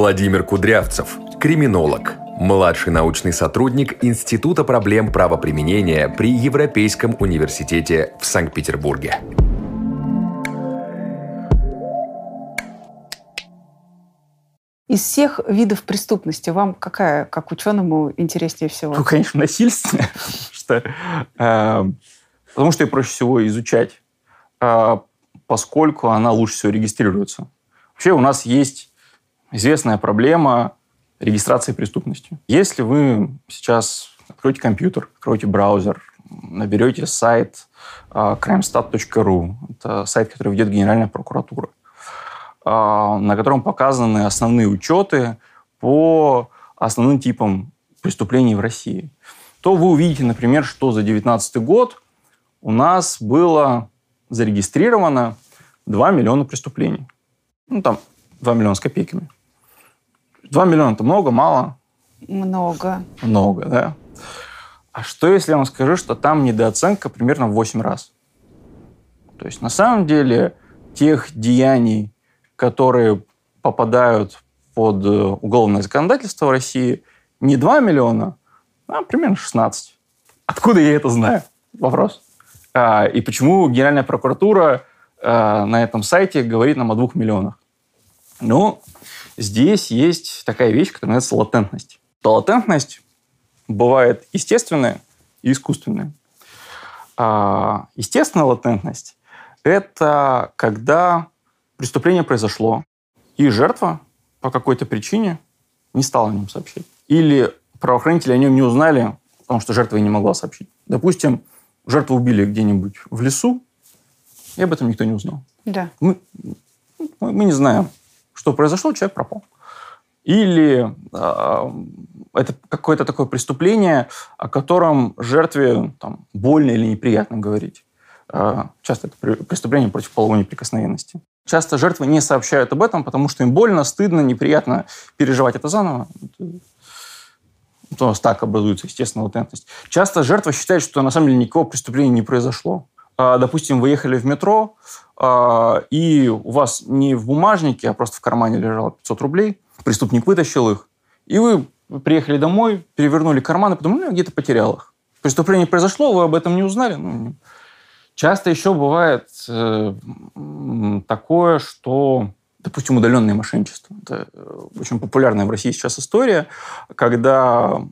Владимир Кудрявцев, криминолог, младший научный сотрудник Института проблем правоприменения при Европейском университете в Санкт-Петербурге. Из всех видов преступности вам какая, как ученому, интереснее всего? Ну, конечно, насильственная, что, э, потому что ее проще всего изучать, э, поскольку она лучше всего регистрируется. Вообще у нас есть известная проблема регистрации преступности. Если вы сейчас откроете компьютер, откроете браузер, наберете сайт э, crimestat.ru, это сайт, который ведет Генеральная прокуратура, а, на котором показаны основные учеты по основным типам преступлений в России, то вы увидите, например, что за 2019 год у нас было зарегистрировано 2 миллиона преступлений. Ну, там 2 миллиона с копейками. 2 миллиона – это много, мало? Много. Много, да. А что, если я вам скажу, что там недооценка примерно в 8 раз? То есть, на самом деле, тех деяний, которые попадают под э, уголовное законодательство в России, не 2 миллиона, а примерно 16. Откуда я это знаю? Вопрос. А, и почему Генеральная прокуратура а, на этом сайте говорит нам о 2 миллионах? Ну, здесь есть такая вещь, которая называется латентность. То латентность бывает естественная и искусственная. А, естественная латентность – это когда преступление произошло, и жертва по какой-то причине не стала о нем сообщать. Или правоохранители о нем не узнали, потому что жертва и не могла сообщить. Допустим, жертву убили где-нибудь в лесу, и об этом никто не узнал. Да. Мы, мы не знаем, что произошло, человек пропал. Или э, это какое-то такое преступление, о котором жертве там, больно или неприятно говорить. Э, часто это преступление против половой неприкосновенности. Часто жертвы не сообщают об этом, потому что им больно, стыдно, неприятно переживать это заново. То есть так образуется, естественно, латентность. Часто жертва считает, что на самом деле никакого преступления не произошло. А, допустим, вы ехали в метро, а, и у вас не в бумажнике, а просто в кармане лежало 500 рублей. Преступник вытащил их, и вы приехали домой, перевернули карман, и подумали, ну, где-то потерял их. Преступление произошло, вы об этом не узнали. Ну, Часто еще бывает э, такое, что, допустим, удаленное мошенничество. Это э, очень популярная в России сейчас история, когда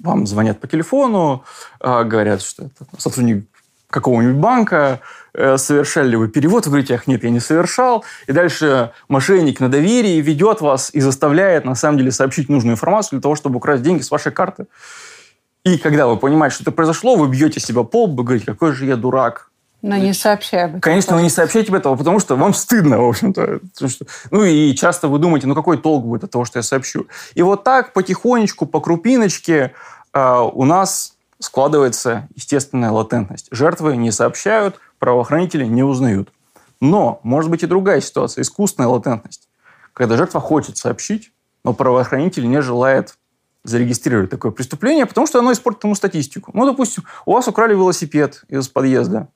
вам звонят по телефону, э, говорят, что это сотрудник какого-нибудь банка, э, совершали ли вы перевод, вы говорите, ах, нет, я не совершал. И дальше мошенник на доверии ведет вас и заставляет, на самом деле, сообщить нужную информацию для того, чтобы украсть деньги с вашей карты. И когда вы понимаете, что это произошло, вы бьете себя по лбу, говорите, какой же я дурак. Но не сообщай об этом. Конечно, вы не сообщаете об этом, потому что вам стыдно, в общем-то. Ну и часто вы думаете, ну какой толк будет от того, что я сообщу. И вот так потихонечку, по крупиночке э, у нас складывается естественная латентность. Жертвы не сообщают, правоохранители не узнают. Но может быть и другая ситуация, искусственная латентность. Когда жертва хочет сообщить, но правоохранитель не желает зарегистрировать такое преступление, потому что оно испортит ему статистику. Ну, допустим, у вас украли велосипед из подъезда.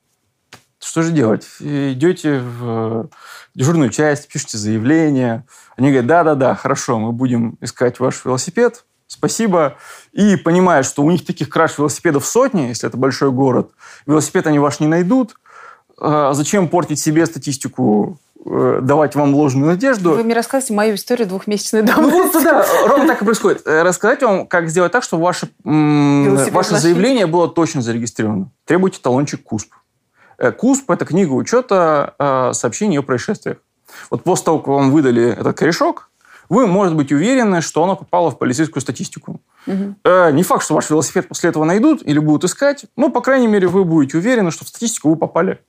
Что же делать? Идете в дежурную часть, пишете заявление. Они говорят, да-да-да, хорошо, мы будем искать ваш велосипед, спасибо. И понимая, что у них таких краш велосипедов сотни, если это большой город, велосипед они ваш не найдут, а зачем портить себе статистику Э, давать вам ложную надежду. Вы мне рассказываете мою историю двухмесячной давности. Ну вот, да, ровно так и происходит. Э, рассказать вам, как сделать так, чтобы ваше, ваше заявление было точно зарегистрировано. Требуйте талончик КУСП. Э, КУСП – это книга учета сообщений о происшествиях. Вот после того, как вам выдали этот корешок, вы, может быть, уверены, что оно попало в полицейскую статистику. Угу. Э, не факт, что ваш велосипед после этого найдут или будут искать, но, по крайней мере, вы будете уверены, что в статистику вы попали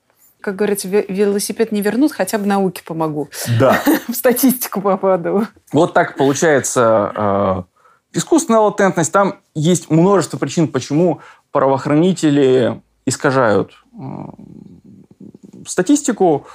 как говорится, велосипед не вернут, хотя бы науке помогу. Да. В статистику попаду. Вот так получается э, искусственная латентность. Там есть множество причин, почему правоохранители искажают э, статистику.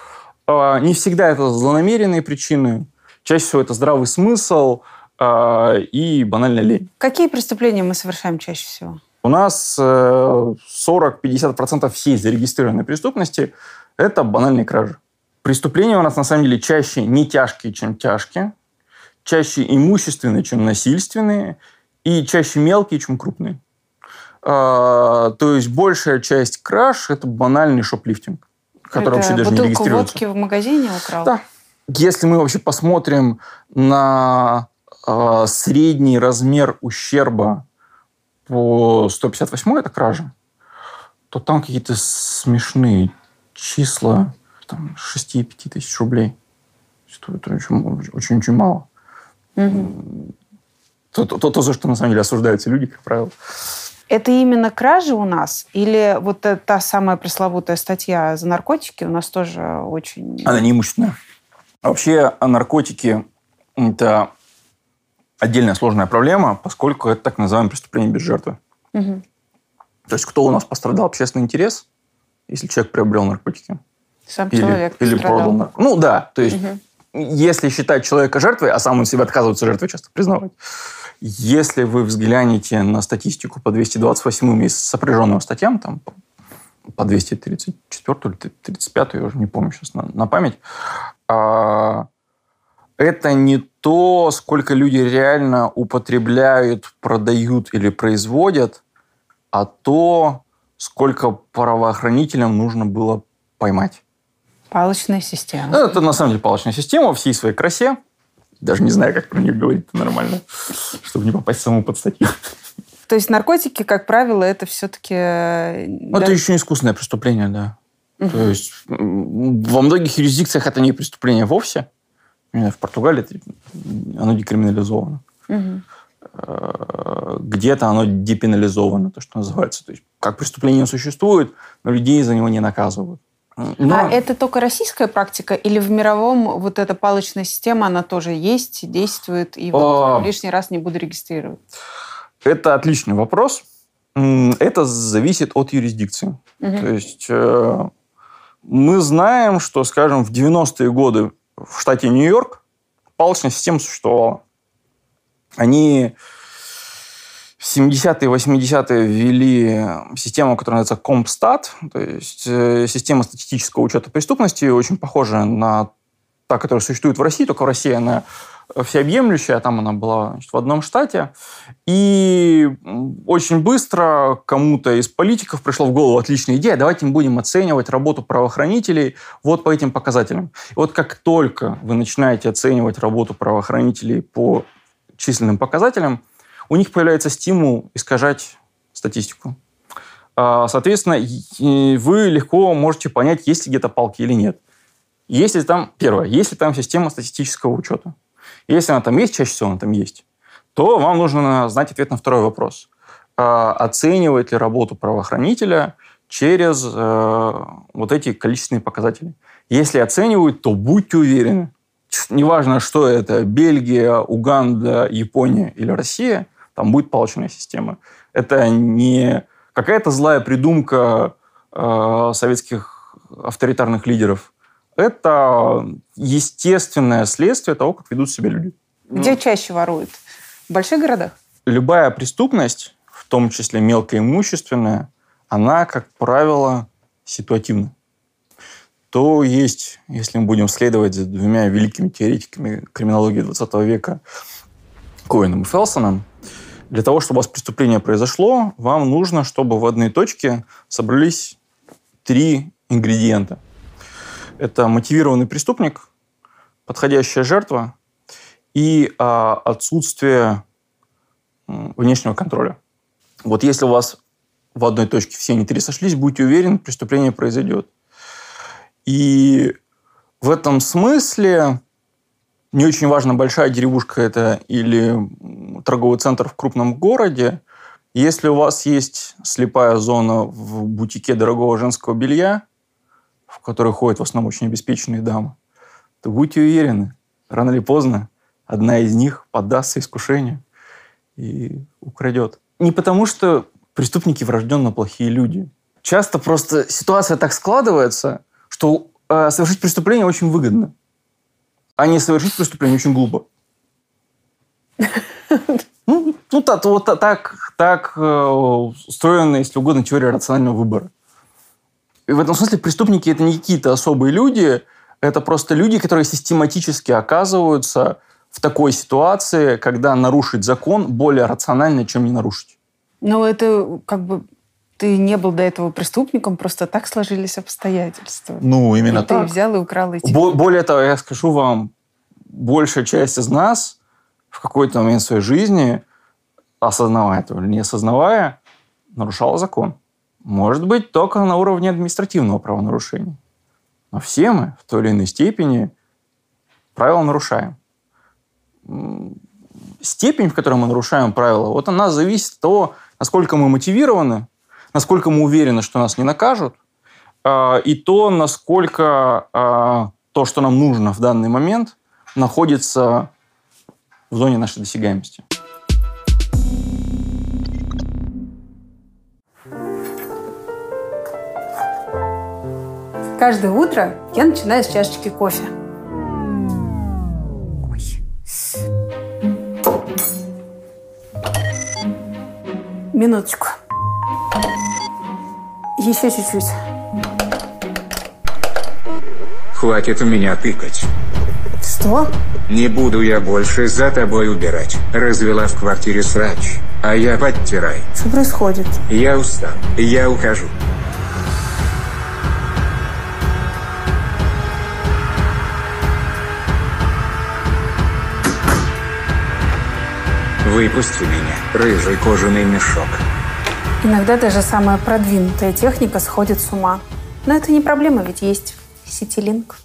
Э, не всегда это злонамеренные причины. Чаще всего это здравый смысл и банальная лень. Какие преступления мы совершаем чаще всего? У нас 40-50% всей зарегистрированной преступности – это банальные кражи. преступления у нас на самом деле чаще не тяжкие, чем тяжкие, чаще имущественные, чем насильственные, и чаще мелкие, чем крупные. А, то есть большая часть краж – это банальный шоплифтинг, который Это вообще даже не регистрируется. водки в магазине украл? Да. Если мы вообще посмотрим на э, средний размер ущерба по 158 это кража, то там какие-то смешные числа, там 6-5 тысяч рублей. Это очень-очень мало. Мгм. То, то, то, за что на самом деле осуждаются люди, как правило. Это именно кражи у нас? Или вот э- та самая пресловутая статья за наркотики у нас тоже очень... Она не имущественная. А Вообще а наркотики – это отдельная сложная проблема, поскольку это так называемое преступление без жертвы. Мгм. То есть кто у нас пострадал? Общественный интерес, если человек приобрел наркотики. Сам Или, человек или пострадал. продал наркотики. Ну да, то есть Мгм. если считать человека жертвой, а сам он себя отказывается жертвой часто признавать, если вы взглянете на статистику по 228 и сопряженным статьям, там по- по 234 или 35, я уже не помню сейчас на, на память, а, это не то, сколько люди реально употребляют, продают или производят, а то, сколько правоохранителям нужно было поймать. Палочная система. Это на самом деле палочная система во всей своей красе. Даже не знаю, как про нее говорить нормально, чтобы не попасть самому под статью. То есть наркотики, как правило, это все-таки... Ну, Это еще искусственное преступление, да. То есть во многих юрисдикциях это не преступление вовсе. В Португалии это, оно декриминализовано. Э, Где-то оно депенализовано, то, что называется. То есть как преступление существует, но людей за него не наказывают. Но- А это только российская практика или в мировом вот эта палочная система, она тоже есть, действует, и вот А. лишний раз не буду регистрировать? Это отличный вопрос. Это зависит от юрисдикции. Мгм. То есть э, мы знаем, что, скажем, в 90-е годы в штате Нью-Йорк палочная система существовала. Они в 70-е, 80-е ввели систему, которая называется Компстат, то есть э, система статистического учета преступности, очень похожая на та, которая существует в России, только в России она всеобъемлющая, а там она была значит, в одном штате. И очень быстро кому-то из политиков пришла в голову отличная идея, давайте мы будем оценивать работу правоохранителей вот по этим показателям. И вот как только вы начинаете оценивать работу правоохранителей по численным показателям, у них появляется стимул искажать статистику. А, Соответственно, вы легко можете понять, есть ли где-то палки или нет. Если там, первое, если там система статистического учета, если она там есть, чаще всего она там есть, то вам нужно знать ответ на второй вопрос. А, Оценивает ли работу правоохранителя через э, вот эти количественные показатели? Если оценивают, то будьте уверены, неважно, что это, Бельгия, Уганда, Япония или Россия, там будет палочная система. Это не какая-то злая придумка э, советских авторитарных лидеров. Это естественное следствие того, как ведут себя люди. Где чаще воруют? В больших городах? Любая преступность, в том числе мелкоимущественная, она, как правило, ситуативна. То есть, если мы будем следовать за двумя великими теоретиками криминологии 20 века, Коином и Фелсоном, для того, чтобы у вас преступление произошло, вам нужно, чтобы в одной точке собрались три ингредиента. Это мотивированный преступник, подходящая жертва и а, отсутствие внешнего контроля. Вот если у вас в одной точке все они три сошлись, будьте уверены, преступление произойдет. И в этом смысле не очень важно, большая деревушка это или торговый центр в крупном городе. Если у вас есть слепая зона в бутике дорогого женского белья, в которой ходят в основном очень обеспеченные дамы, то будьте уверены, рано или поздно одна из них поддастся искушению и украдет. Не потому, что преступники врожденно плохие люди. Часто просто ситуация так складывается, что э, совершить преступление очень выгодно, а не совершить преступление очень глупо. Ну, ну так, вот та- так, так э, устроена, если угодно, теория рационального выбора. И в этом смысле преступники это не какие-то особые люди, Это просто люди, которые систематически оказываются в такой ситуации, когда нарушить закон более рационально, чем не нарушить. Но это как бы ты не был до этого преступником, просто так сложились обстоятельства. Ну, именно и так. ты взял и украл эти... Бо- более того, я скажу вам, большая часть из нас в какой-то момент своей жизни, осознавая это или не осознавая, нарушала закон. Может быть, только на уровне административного правонарушения. Но все мы в той или иной степени правила нарушаем. Степень, в которой мы нарушаем правила, вот она зависит от того, насколько мы мотивированы, насколько мы уверены, что нас не накажут, а, и то, насколько а, то, что нам нужно в данный момент, находится в зоне нашей досягаемости. Каждое утро я начинаю с чашечки кофе. Минуточку. Еще чуть-чуть. Хватит у меня тыкать. Что? Не буду я больше за тобой убирать. Развела в квартире срач, а я подтирай. Что происходит? Я устал. Я ухожу. Выпусти меня, рыжий кожаный мешок. Иногда даже самая продвинутая техника сходит с ума. Но это не проблема, ведь есть Ситилинк.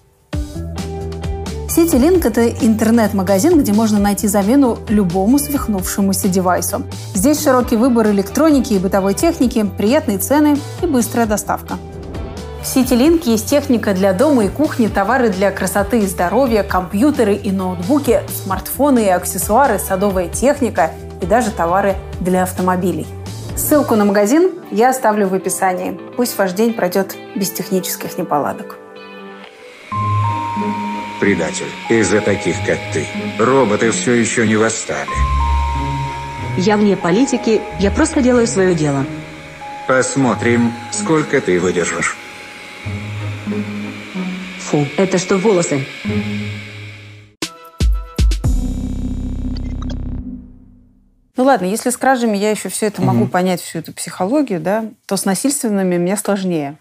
Ситилинк – это интернет-магазин, где можно найти замену любому свихнувшемуся девайсу. Здесь широкий выбор электроники и бытовой техники, приятные цены и быстрая доставка. В Ситилинк есть техника для дома и кухни, товары для красоты и здоровья, компьютеры и ноутбуки, смартфоны и аксессуары, садовая техника и даже товары для автомобилей. Ссылку на магазин я оставлю в описании. Пусть ваш день пройдет без технических неполадок. Предатель. Из-за таких, как ты. Роботы все еще не восстали. Я вне политики, я просто делаю свое дело. Посмотрим, сколько ты выдержишь. Фу, это что, волосы? Ну ладно, если с кражами я еще все это могу понять, всю эту психологию, да, то с насильственными мне сложнее.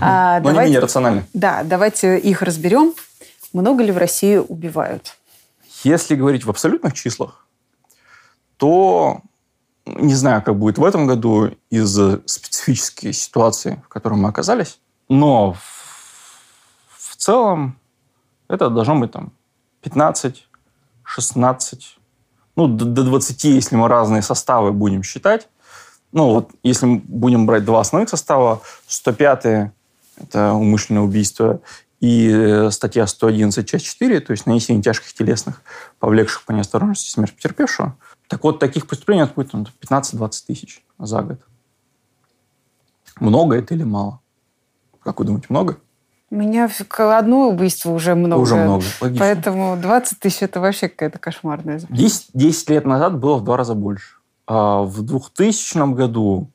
А, Но они менее рациональны. Да, давайте их разберем. Много ли в России убивают? Если говорить в абсолютных числах, то не знаю, как будет в этом году из-за специфической ситуации, в которой мы оказались, но в, в целом это должно быть там 15, 16, ну, до, до 20, если мы разные составы будем считать. Ну, вот если мы будем брать два основных состава, 105 это умышленное убийство, и э, статья 111, часть 4, то есть нанесение тяжких телесных, повлекших по неосторожности смерть потерпевшего. Так вот, таких преступлений будет 15-20 тысяч за год. Много это или мало? Как вы думаете, много? У меня одно убийство уже много. Уже много, логично. Поэтому 20 тысяч – это вообще какая-то кошмарная цифра. 10, 10 лет назад было в два раза больше. А в 2000 году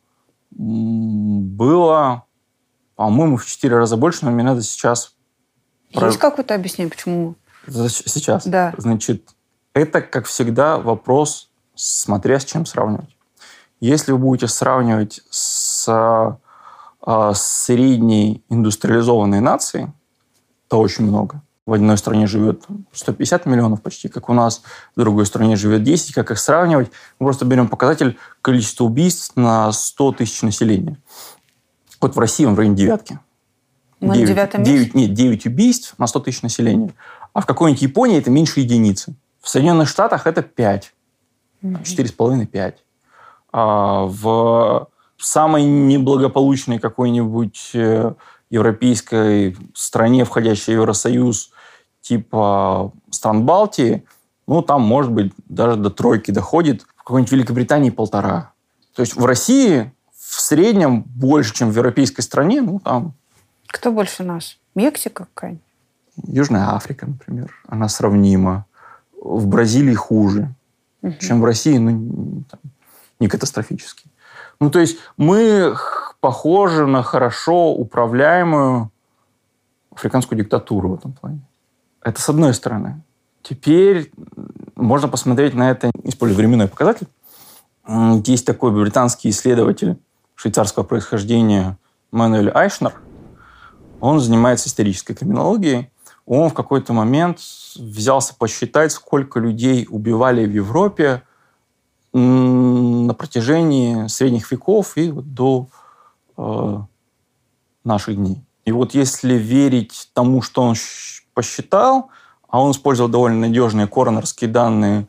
было, по-моему, в 4 раза больше, но мне надо сейчас... Есть какое-то объяснение, почему? Сейчас? Да. Значит, это, как всегда, вопрос, смотря с чем сравнивать. Если вы будете сравнивать с средней индустриализованной нацией, то очень много. В одной стране живет 150 миллионов почти, как у нас, в другой стране живет 10. Как их сравнивать? Мы просто берем показатель количества убийств на 100 тысяч населения. Вот в России он в районе девятки. Мы 9, на девятом 9, Нет, 9 убийств на 100 тысяч населения. А в какой-нибудь Японии это меньше единицы. В Соединенных Штатах это 5. 4,5-5. А в самой неблагополучной какой-нибудь э, европейской стране, входящей в Евросоюз, типа стран Балтии, ну, там, может быть, даже до тройки доходит. В какой-нибудь Великобритании полтора. То есть в России в среднем больше, чем в европейской стране, ну, там... Кто больше нас? Мексика какая-нибудь? Южная Африка, например. Она сравнима. В Бразилии хуже, угу. чем в России, ну, там, не катастрофически. Ну, то есть мы похожи на хорошо управляемую африканскую диктатуру в этом плане. Это с одной стороны. Теперь можно посмотреть на это, используя временной показатель. Есть такой британский исследователь швейцарского происхождения Мануэль Айшнер. Он занимается исторической криминологией. Он в какой-то момент взялся посчитать, сколько людей убивали в Европе на протяжении средних веков и до э, наших дней. И вот если верить тому, что он посчитал, а он использовал довольно надежные коронерские данные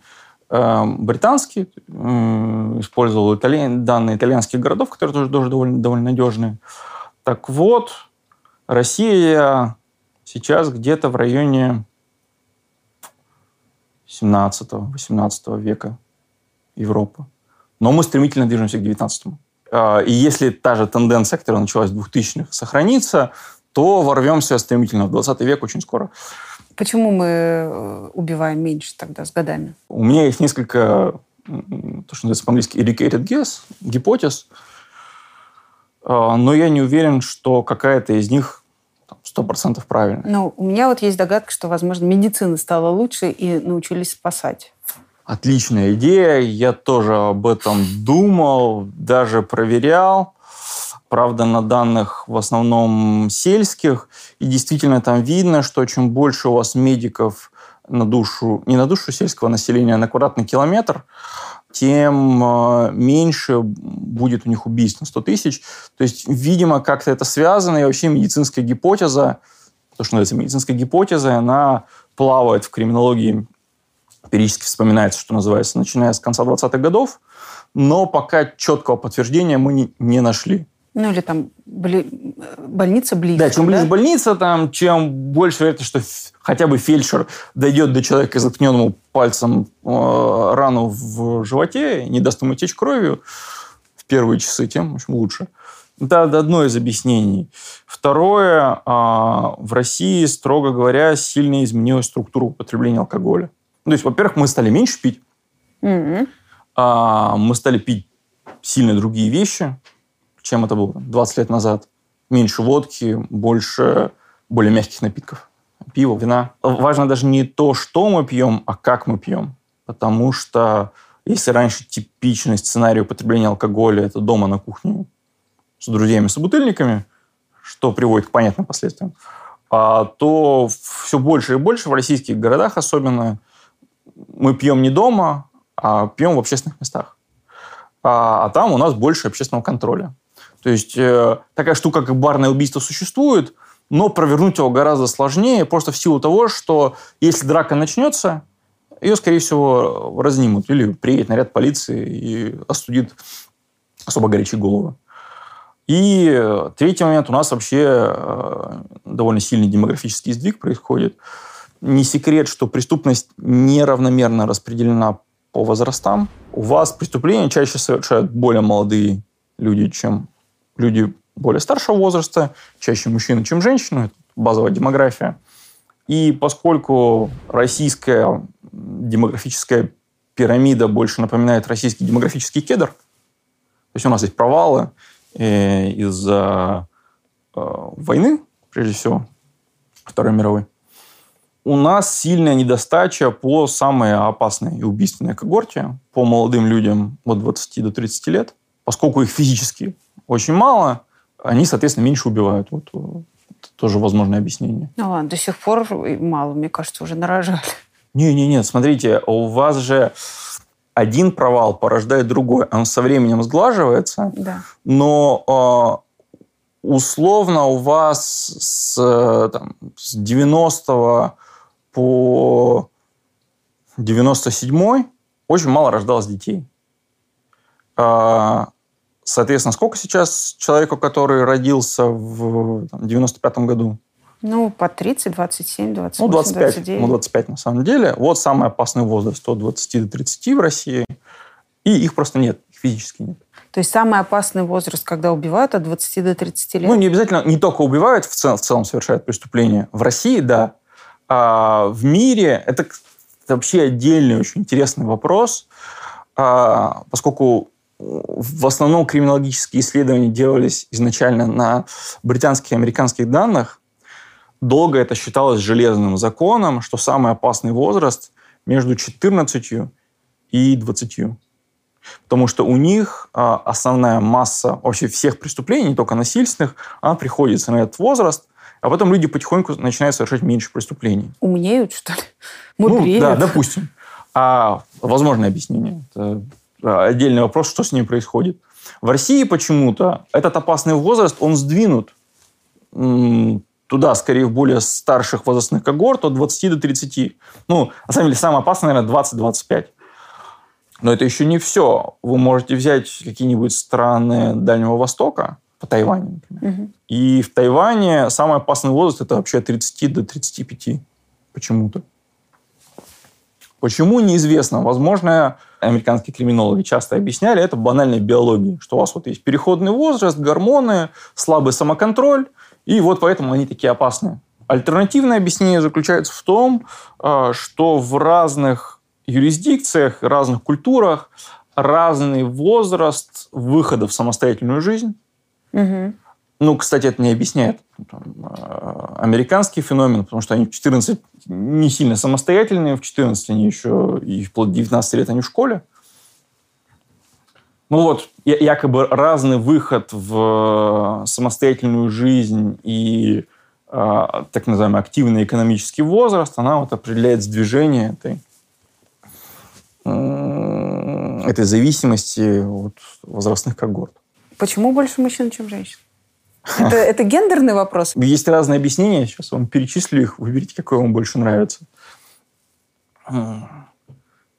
э, британские, э, использовал итали... данные итальянских городов, которые тоже, тоже довольно, довольно надежные. Так вот, Россия сейчас где-то в районе 17-18 века Европы. Но мы стремительно движемся к 19-му. А, и если та же тенденция, которая началась в 2000-х, сохранится, то ворвемся стремительно в 20 век очень скоро. Почему мы э, убиваем меньше тогда с годами? У меня есть несколько, то, что называется по-английски educated guess, гипотез, а, но я не уверен, что какая-то из них сто процентов правильно. Ну, у меня вот есть догадка, что, возможно, медицина стала лучше и научились спасать. Отличная идея. Я тоже об этом думал, даже проверял. Правда, на данных в основном сельских. И действительно там видно, что чем больше у вас медиков на душу, не на душу сельского населения, а на квадратный километр, тем э, меньше будет у них убийств на 100 тысяч. То есть, видимо, как-то это связано, и вообще медицинская гипотеза, то, что называется медицинская гипотеза, она плавает в криминологии, периодически вспоминается, что называется, начиная с конца 20-х годов, но пока четкого подтверждения мы не, не нашли. Ну, или там бли... больница близко. Да, чем ближе да? больница, там, чем больше вероятность, что хотя бы фельдшер дойдет до человека, заткненному пальцем э, рану в животе, не даст ему течь кровью в первые часы, тем в общем, лучше. Это одно из объяснений. Второе, э, в России, строго говоря, сильно изменилась структура употребления алкоголя. Ну, то есть, во-первых, мы стали меньше пить, mm-hmm. мы стали пить сильно другие вещи, чем это было 20 лет назад. Меньше водки, больше более мягких напитков. Пиво, вина. Важно даже не то, что мы пьем, а как мы пьем. Потому что если раньше типичный сценарий употребления алкоголя – это дома на кухне с друзьями, с бутыльниками, что приводит к понятным последствиям, а то все больше и больше в российских городах особенно мы пьем не дома, а пьем в общественных местах. А, а там у нас больше общественного контроля. То есть э, такая штука, как барное убийство, существует, но провернуть его гораздо сложнее, просто в силу того, что если драка начнется, ее, скорее всего, разнимут. Или приедет наряд полиции и остудит особо горячие головы. И третий момент. У нас вообще э, довольно сильный демографический сдвиг происходит. Не секрет, что преступность неравномерно распределена по возрастам. У вас преступления чаще совершают более молодые люди, чем люди более старшего возраста, чаще мужчины, чем женщины, это базовая демография. И поскольку российская демографическая пирамида больше напоминает российский демографический кедр, то есть у нас есть провалы э, из-за э, войны, прежде всего, Второй мировой, у нас сильная недостача по самой опасной и убийственной когорте, по молодым людям от 20 до 30 лет, поскольку их физически очень мало, они, соответственно, меньше убивают. Вот это тоже возможное объяснение. Ну ладно, до сих пор мало, мне кажется, уже нарожали. Не-не-не, смотрите, у вас же один провал порождает другой. Он со временем сглаживается, да. но э, условно у вас с, там, с 90 по 97 очень мало рождалось детей. А, Соответственно, сколько сейчас человеку, который родился в 95-м году? Ну, по 30, 27, 28, ну, 25, 29. Ну, 25 на самом деле. Вот самый опасный возраст от 20 до 30 в России. И их просто нет, их физически нет. То есть самый опасный возраст, когда убивают от 20 до 30 лет? Ну, не обязательно, не только убивают, в целом, в целом совершают преступления. В России, да. А в мире это, это вообще отдельный очень интересный вопрос, а, поскольку в основном криминологические исследования делались изначально на британских и американских данных, долго это считалось железным законом, что самый опасный возраст между 14 и 20. Потому что у них а, основная масса вообще всех преступлений, не только насильственных, она приходится на этот возраст, а потом люди потихоньку начинают совершать меньше преступлений. Умнеют, что ли? Мудреют. Ну, да, допустим. А возможное объяснение. Это а, отдельный вопрос, что с ними происходит. В России почему-то этот опасный возраст, он сдвинут туда, скорее, в более старших возрастных когорт, от 20 до 30. Ну, на самом деле, самое опасное, наверное, 20-25. Но это еще не все. Вы можете взять какие-нибудь страны Дальнего Востока, по Тайваню, например. Угу. И в Тайване самый опасный возраст это вообще от 30 до 35 почему-то. Почему, неизвестно. Возможно, американские криминологи часто объясняли, это банальная биология, что у вас вот есть переходный возраст, гормоны, слабый самоконтроль, и вот поэтому они такие опасные. Альтернативное объяснение заключается в том, а, что в разных юрисдикциях, разных культурах разный возраст выхода в самостоятельную жизнь. Угу. Ну, кстати, это не объясняет там, а, американский феномен, потому что они в 14 не сильно самостоятельные, в 14 они еще и вплоть до 19 лет они в школе. Ну вот, якобы разный выход в э, самостоятельную жизнь и э, так называемый активный экономический возраст, она вот определяет сдвижение этой, э, этой зависимости от возрастных когорт. Почему больше мужчин, чем женщин? Это, это гендерный вопрос? Есть разные объяснения. Сейчас вам перечислю их. Выберите, какое вам больше нравится.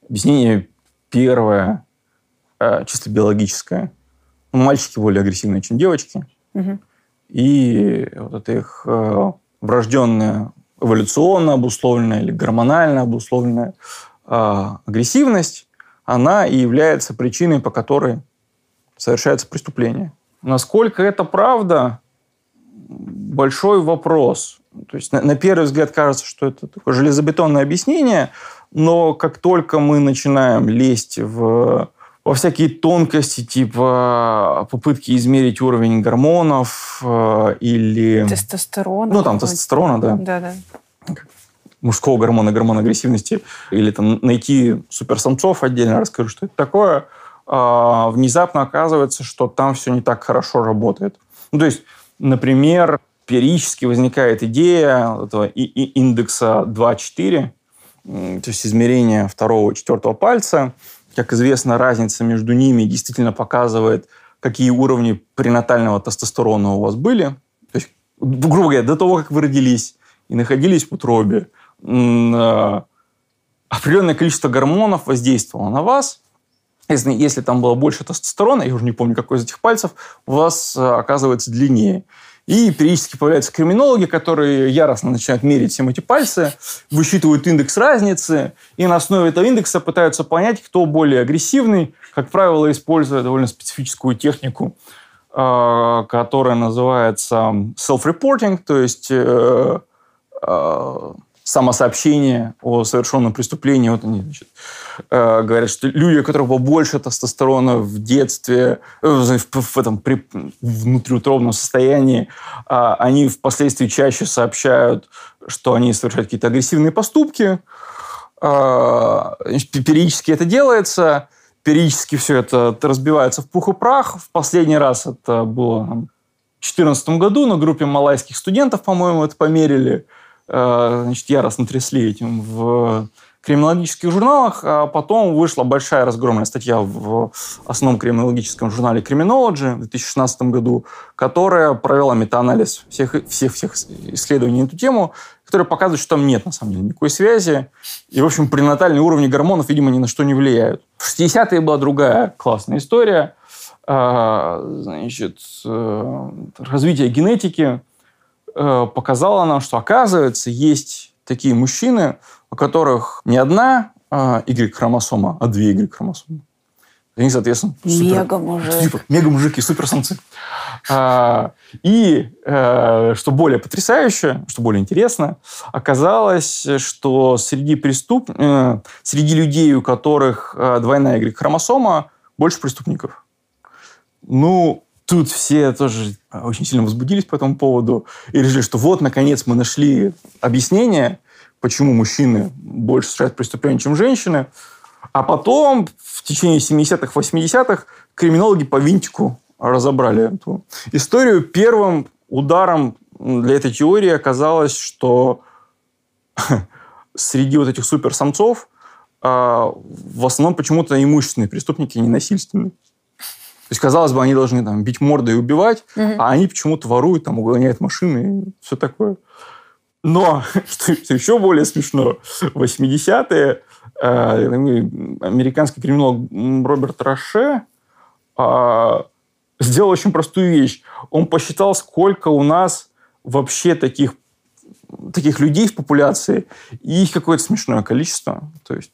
Объяснение первое э, чисто биологическое. Ну, мальчики более агрессивные, чем девочки. Угу. И вот это их э, врожденная эволюционно обусловленная или гормонально обусловленная агрессивность, она и является причиной, по которой совершается преступление. Насколько это правда, большой вопрос. То есть на, на первый взгляд кажется, что это такое железобетонное объяснение, но как только мы начинаем лезть в во всякие тонкости, типа попытки измерить уровень гормонов э, или... Тестостерона. Ну, там, тестостерона, да. Да, да. Мужского гормона, гормона агрессивности. Или там найти суперсамцов отдельно, расскажу, что это такое. А, внезапно оказывается, что там все не так хорошо работает. Ну, то есть, например, периодически возникает идея этого индекса 2-4, то есть измерение второго и четвертого пальца, как известно, разница между ними действительно показывает, какие уровни пренатального тестостерона у вас были. То есть, грубо говоря, до того, как вы родились и находились в утробе, э, определенное количество гормонов воздействовало на вас. Если, если там было больше тестостерона, я уже не помню, какой из этих пальцев, у вас э, оказывается длиннее. И периодически появляются криминологи, которые яростно начинают мерить всем эти пальцы, высчитывают индекс разницы, и на основе этого индекса пытаются понять, кто более агрессивный, как правило, используя довольно специфическую технику, э, которая называется self-reporting, то есть э, самосообщение о совершенном преступлении. Вот они значит, э, говорят, что люди, у которых больше тестостерона в детстве, э, в, этом при, внутриутробном состоянии, э, они впоследствии чаще сообщают, что они совершают какие-то агрессивные поступки. Э, периодически это делается, периодически все это разбивается в пух и прах. В последний раз это было в 2014 году на группе малайских студентов, по-моему, это померили – значит, яростно трясли этим в криминологических журналах, а потом вышла большая разгромная статья в основном криминологическом журнале Criminology в 2016 году, которая провела метаанализ всех, всех, всех исследований на эту тему, которая показывает, что там нет, на самом деле, никакой связи. И, в общем, пренатальные уровни гормонов, видимо, ни на что не влияют. В 60-е была другая классная история. А, значит, э, развитие генетики – Э, показала нам, что, оказывается, есть такие мужчины, у которых не одна э, Y-хромосома, а две Y-хромосомы. Они, соответственно, Мега-мужик. Типа, мега-мужики, суперсамцы. А, и, э, что более потрясающе, что более интересно, оказалось, что среди преступ... среди людей, у которых двойная Y-хромосома, больше преступников. Ну, тут все тоже очень сильно возбудились по этому поводу и решили, что вот, наконец, мы нашли объяснение, почему мужчины больше совершают преступления, чем женщины. А потом, в течение 70-х, 80-х, криминологи по винтику разобрали эту историю. Первым ударом для этой теории оказалось, что среди вот этих суперсамцов а, в основном почему-то имущественные преступники, а не насильственные. То есть, казалось бы, они должны там, бить мордой и убивать, угу. а они почему-то воруют, там, угоняют машины и все такое. Но, что, что еще более смешно, в 80-е э, американский криминолог Роберт Роше э, сделал очень простую вещь. Он посчитал, сколько у нас вообще таких, таких людей в популяции, и их какое-то смешное количество, то есть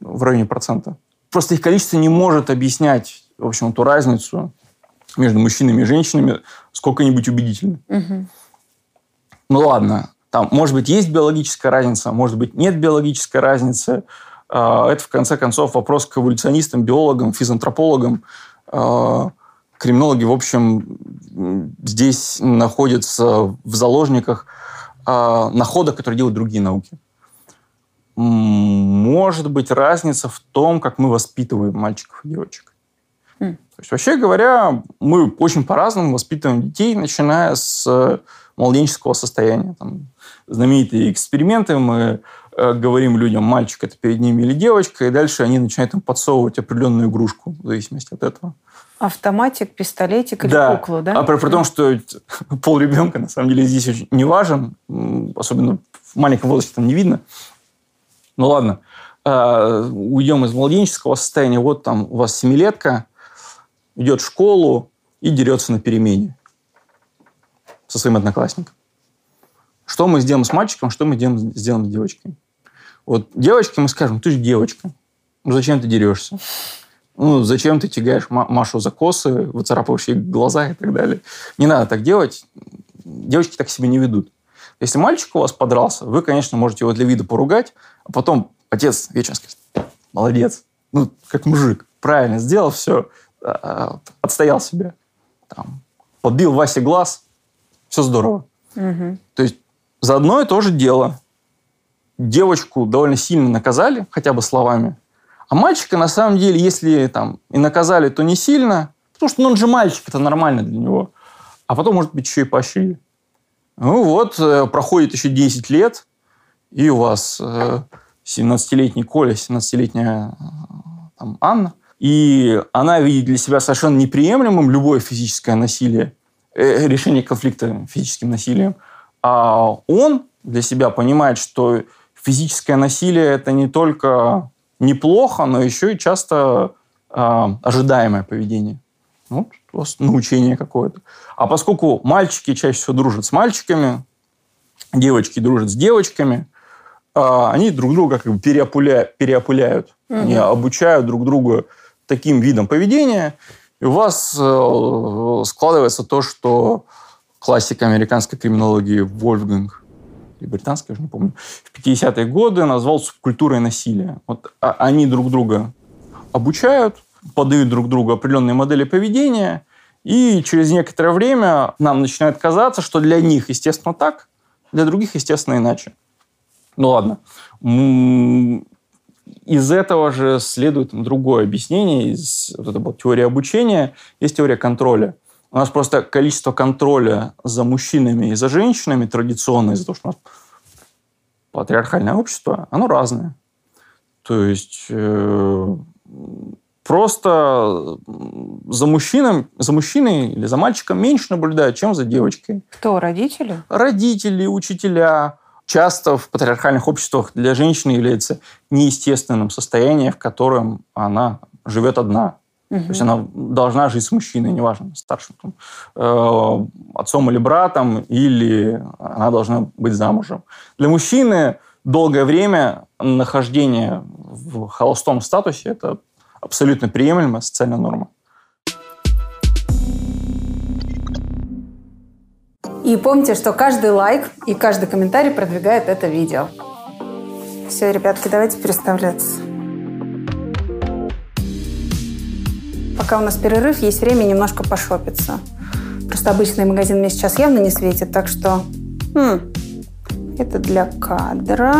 в районе процента. Просто их количество не может объяснять, в общем, ту разницу между мужчинами и женщинами сколько-нибудь убедительно. Угу. Ну ладно, там, может быть, есть биологическая разница, может быть, нет биологической разницы. А, это, в конце концов, вопрос к эволюционистам, биологам, физантропологам. А, криминологи, в общем, здесь находятся в заложниках а, находок, которые делают другие науки. Может быть разница в том, как мы воспитываем мальчиков и девочек. Mm. То есть, вообще говоря, мы очень по-разному воспитываем детей, начиная с младенческого состояния. Там, знаменитые эксперименты, мы э, говорим людям, мальчик это перед ними или девочка, и дальше они начинают им подсовывать определенную игрушку в зависимости от этого. Автоматик, пистолетик или да. куклу, да? А при, при том, что пол ребенка на самом деле здесь очень не важен, особенно в маленьком возрасте там не видно. Ну ладно, э, уйдем из младенческого состояния. Вот там у вас семилетка, идет в школу и дерется на перемене со своим одноклассником. Что мы сделаем с мальчиком, что мы сделаем, с девочкой? Вот девочке мы скажем, ты же девочка. Ну, зачем ты дерешься? Ну, зачем ты тягаешь Машу за косы, выцарапываешь ей глаза и так далее? Не надо так делать. Девочки так себя не ведут. Если мальчик у вас подрался, вы, конечно, можете его для вида поругать, а потом отец вечером скажет, молодец, ну, как мужик, правильно сделал все, отстоял себя. Там, подбил Васе глаз, все здорово. Угу. То есть за одно и то же дело. Девочку довольно сильно наказали, хотя бы словами. А мальчика, на самом деле, если там и наказали, то не сильно, потому что ну, он же мальчик, это нормально для него. А потом, может быть, еще и поощрили. Ну вот, э, проходит еще 10 лет, и у вас 17-летний э, Коля, 17-летняя э, там, Анна, и она видит для себя совершенно неприемлемым любое физическое насилие, решение конфликта физическим насилием – а он для себя понимает, что физическое насилие это не только неплохо, но еще и часто э, ожидаемое поведение. Вот у вас научение какое-то. А поскольку мальчики чаще всего дружат с мальчиками, девочки дружат с девочками, э, они друг друга как бы переопуля... переопуляют. Угу. Они обучают друг друга таким видом поведения. И у вас э, складывается то, что классика американской криминологии Вольфганг, или британской, я уже не помню, в 50-е годы назвал субкультурой насилия. Вот а, они друг друга обучают, подают друг другу определенные модели поведения, и через некоторое время нам начинает казаться, что для них, естественно, так, для других, естественно, иначе. Ну ладно. Из этого же следует другое объяснение. Из, вот это вот теория обучения. Есть теория контроля. У нас просто количество контроля за мужчинами и за женщинами традиционно из-за того, что у нас патриархальное общество, оно разное. То есть э, просто за мужчином, за мужчиной или за мальчиком меньше наблюдают, чем за девочкой. Кто, родители? Родители, учителя. Часто в патриархальных обществах для женщины является неестественным состоянием, в котором она живет одна. Угу. То есть она должна жить с мужчиной, неважно, старшим там, э, отцом или братом, или она должна быть замужем. Для мужчины долгое время нахождение в холостом статусе – это абсолютно приемлемая социальная норма. И помните, что каждый лайк и каждый комментарий продвигает это видео. Все, ребятки, давайте переставляться. Пока у нас перерыв, есть время немножко пошопиться. Просто обычный магазин мне сейчас явно не светит, так что... Хм, это для кадра,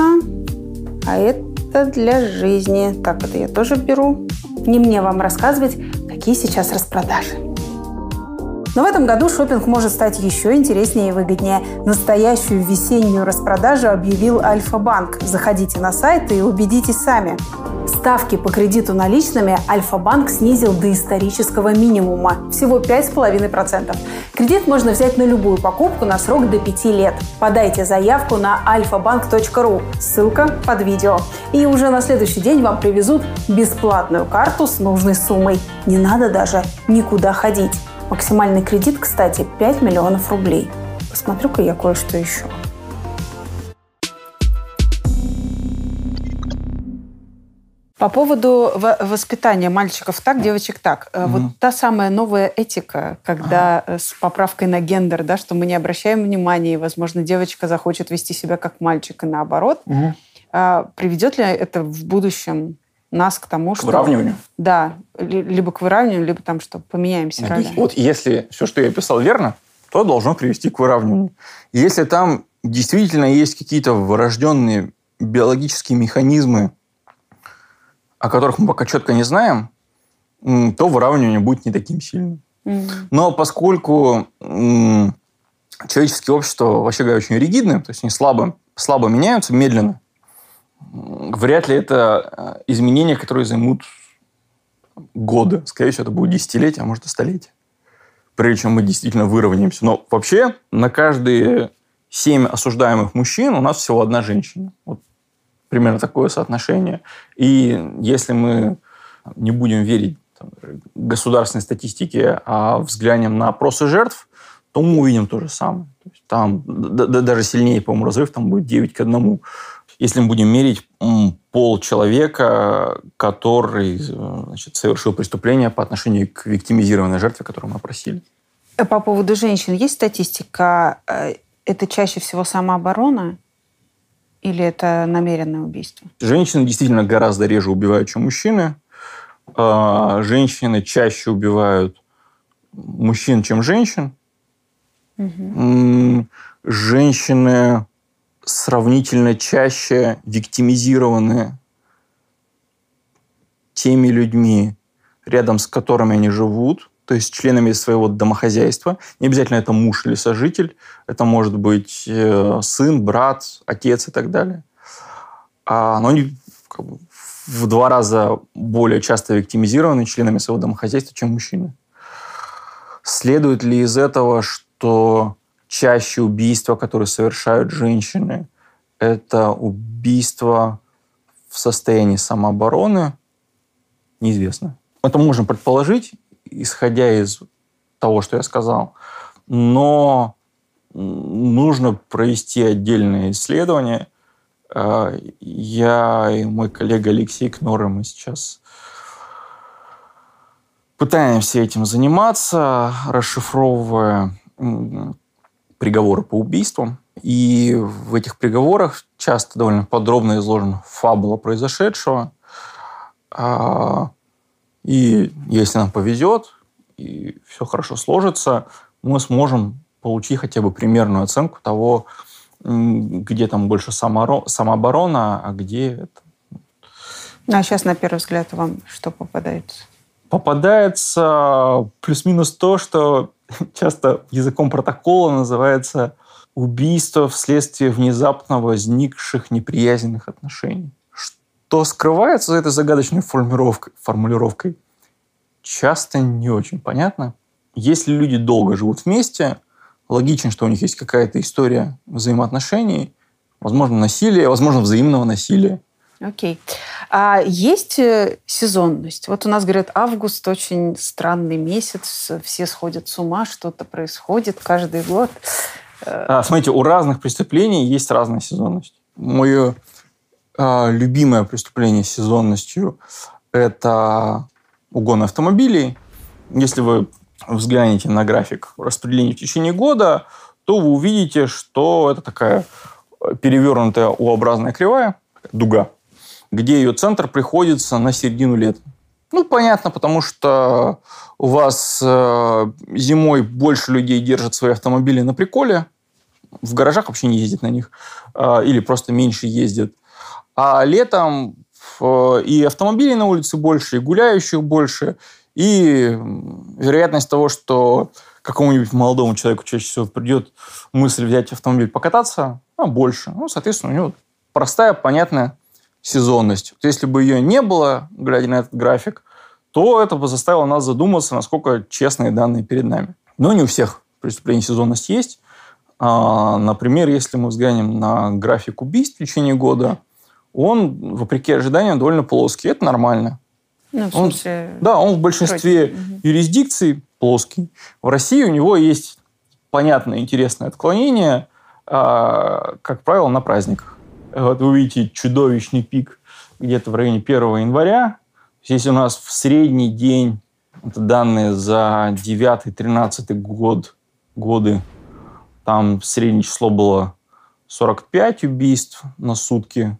а это для жизни. Так, это я тоже беру. Не мне вам рассказывать, какие сейчас распродажи. Но в этом году шопинг может стать еще интереснее и выгоднее. Настоящую весеннюю распродажу объявил Альфа-банк. Заходите на сайт и убедитесь сами. Ставки по кредиту наличными Альфа-банк снизил до исторического минимума – всего 5,5%. Кредит можно взять на любую покупку на срок до 5 лет. Подайте заявку на alfabank.ru, ссылка под видео. И уже на следующий день вам привезут бесплатную карту с нужной суммой. Не надо даже никуда ходить. Максимальный кредит, кстати, 5 миллионов рублей. Посмотрю-ка я кое-что еще. По поводу воспитания мальчиков так, девочек так. Угу. Вот та самая новая этика, когда ага. с поправкой на гендер, да, что мы не обращаем внимания, и, возможно, девочка захочет вести себя как мальчик, и наоборот. Угу. Приведет ли это в будущем нас к тому, к что... выравниванию? Да, либо к выравниванию, либо там, что поменяемся Нет, ролями. Вот если все, что я писал, верно, то должно привести к выравниванию. Если там действительно есть какие-то врожденные биологические механизмы, о которых мы пока четко не знаем, то выравнивание будет не таким сильным. Mm-hmm. Но поскольку человеческие общества, вообще говоря, очень ригидны, то есть они слабо, слабо меняются, медленно, вряд ли это э, изменения, которые займут годы. Скорее всего, это будет десятилетия, а может и столетия. Прежде чем мы действительно выровняемся. Но вообще на каждые семь осуждаемых мужчин у нас всего одна женщина. Вот примерно такое соотношение. И если мы не будем верить там, государственной статистике, а взглянем на опросы жертв, то мы увидим то же самое. То есть там да, да, даже сильнее, по-моему, разрыв там будет 9 к 1 если мы будем мерить пол человека, который значит, совершил преступление по отношению к виктимизированной жертве, которую мы опросили. Э, по поводу женщин есть статистика? Э, это чаще всего самооборона или это намеренное убийство? Женщины действительно гораздо реже убивают, чем мужчины. А, женщины чаще убивают мужчин, чем женщин. Угу. Женщины сравнительно чаще виктимизированы теми людьми, рядом с которыми они живут, то есть членами своего домохозяйства. Не обязательно это муж или сожитель, это может быть э, сын, брат, отец и так далее. А, но они как бы, в два раза более часто виктимизированы членами своего домохозяйства, чем мужчины. Следует ли из этого, что чаще убийства, которые совершают женщины, это убийство в состоянии самообороны, неизвестно. Это можно предположить, исходя из того, что я сказал. Но нужно провести отдельное исследование. А, я и мой коллега Алексей Кноры, мы сейчас пытаемся этим заниматься, расшифровывая приговоры по убийствам. И в этих приговорах часто довольно подробно изложена фабула произошедшего. А, и если нам повезет, и все хорошо сложится, мы сможем получить хотя бы примерную оценку того, где там больше самооборона, а где это. А сейчас, на первый взгляд, вам что попадается? Попадается плюс-минус то, что часто языком протокола называется убийство вследствие внезапно возникших неприязненных отношений. Что скрывается за этой загадочной формулировкой, формулировкой часто не очень понятно. Если люди долго живут вместе, логично, что у них есть какая-то история взаимоотношений, возможно, насилия, возможно, взаимного насилия. Окей. А есть э, сезонность? Вот у нас говорят, август очень странный месяц, все сходят с ума, что-то происходит каждый год. А, смотрите, у разных преступлений есть разная сезонность. Мое а, любимое преступление с сезонностью – это угон автомобилей. Если вы взглянете на график распределения в течение года, то вы увидите, что это такая перевернутая U-образная кривая, дуга, где ее центр приходится на середину лета. Ну, понятно, потому что у вас э, зимой больше людей держат свои автомобили на приколе, в гаражах вообще не ездят на них, э, или просто меньше ездят. А летом э, и автомобилей на улице больше, и гуляющих больше, и вероятность того, что какому-нибудь молодому человеку чаще всего придет мысль взять автомобиль покататься, а больше. Ну, соответственно, у него простая, понятная сезонность. Вот если бы ее не было, глядя на этот график, то это бы заставило нас задуматься, насколько честные данные перед нами. Но не у всех преступлений сезонность есть. А, например, если мы взглянем на график убийств в течение года, он, вопреки ожиданиям, довольно плоский. Это нормально. Ну, в Он- смысле... Да, он в большинстве. Мгм. юрисдикций плоский. В России у него есть понятное, интересное отклонение, а, как правило, на праздниках. Вот вы видите чудовищный пик где-то в районе 1 января. Здесь у нас в средний день, это данные за 9-13 год, годы, там среднее число было 45 убийств на сутки.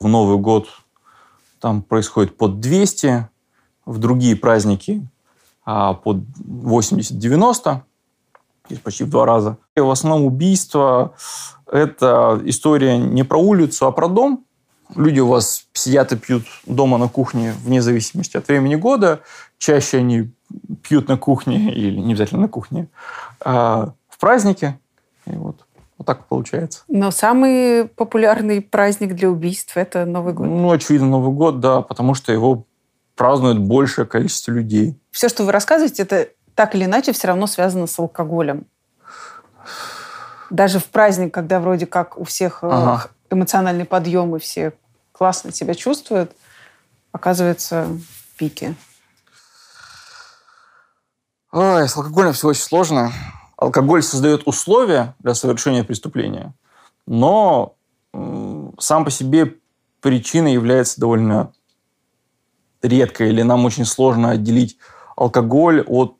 В Новый год там происходит под 200, в другие праздники а, под 80-90, то есть почти в два раза. И в основном убийство – это история не про улицу, а про дом. Люди у вас сидят и пьют дома на кухне вне зависимости от времени года. Чаще они пьют на кухне, или не обязательно на кухне, а в празднике. И вот, вот так получается. Но самый популярный праздник для убийств – это Новый год. Ну, очевидно, Новый год, да, потому что его празднует большее количество людей. Все, что вы рассказываете, это так или иначе все равно связано с алкоголем. Даже в праздник, когда вроде как у всех э, Ага. эмоциональный подъем и все классно себя чувствуют, оказывается, пики. Ой, с алкоголем все очень сложно. Алкоголь создает условия для совершения преступления, но сам по себе причиной является довольно редко, или нам очень сложно отделить алкоголь от,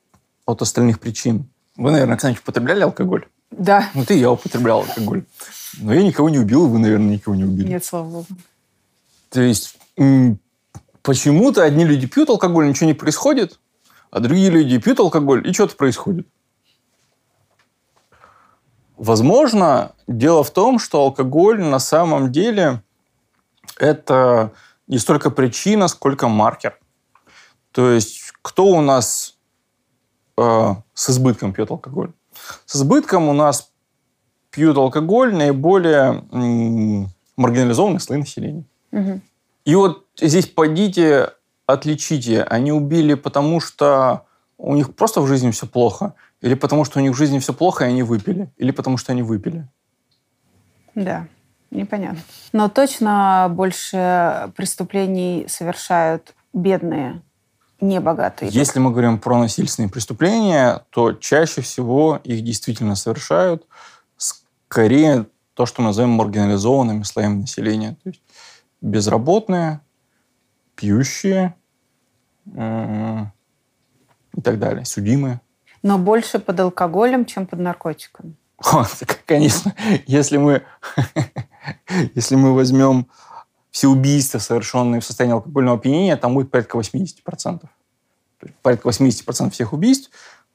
от остальных причин. Вы, наверное, кстати, употребляли алкоголь? Да, Вот и я употреблял алкоголь. Но я никого не убил, вы, наверное, никого не убили. нет, слава богу. То есть почему-то одни люди пьют алкоголь, ничего не происходит, а другие люди пьют алкоголь, и что-то происходит. Возможно, дело в том, что алкоголь на самом деле это не столько причина, сколько маркер. То есть кто у нас э, с избытком пьет алкоголь? С избытком у нас пьют алкоголь наиболее м, маргинализованные слои населения. Мгм. И вот здесь пойдите, отличите, они убили потому, что у них просто в жизни все плохо, или потому, что у них в жизни все плохо, и они выпили, или потому, что они выпили. Да, непонятно. Но точно больше преступлений совершают бедные, небогатые. Если мы говорим про насильственные преступления, то чаще всего их действительно совершают скорее то, что мы назовем маргинализованными слоями населения. То есть безработные, пьющие э, и так далее, судимые. Но больше под алкоголем, чем под наркотиками. Конечно, если мы, если мы возьмем все убийства, совершенные в состоянии алкогольного опьянения, там будет порядка 80%. То есть порядка 80% всех убийств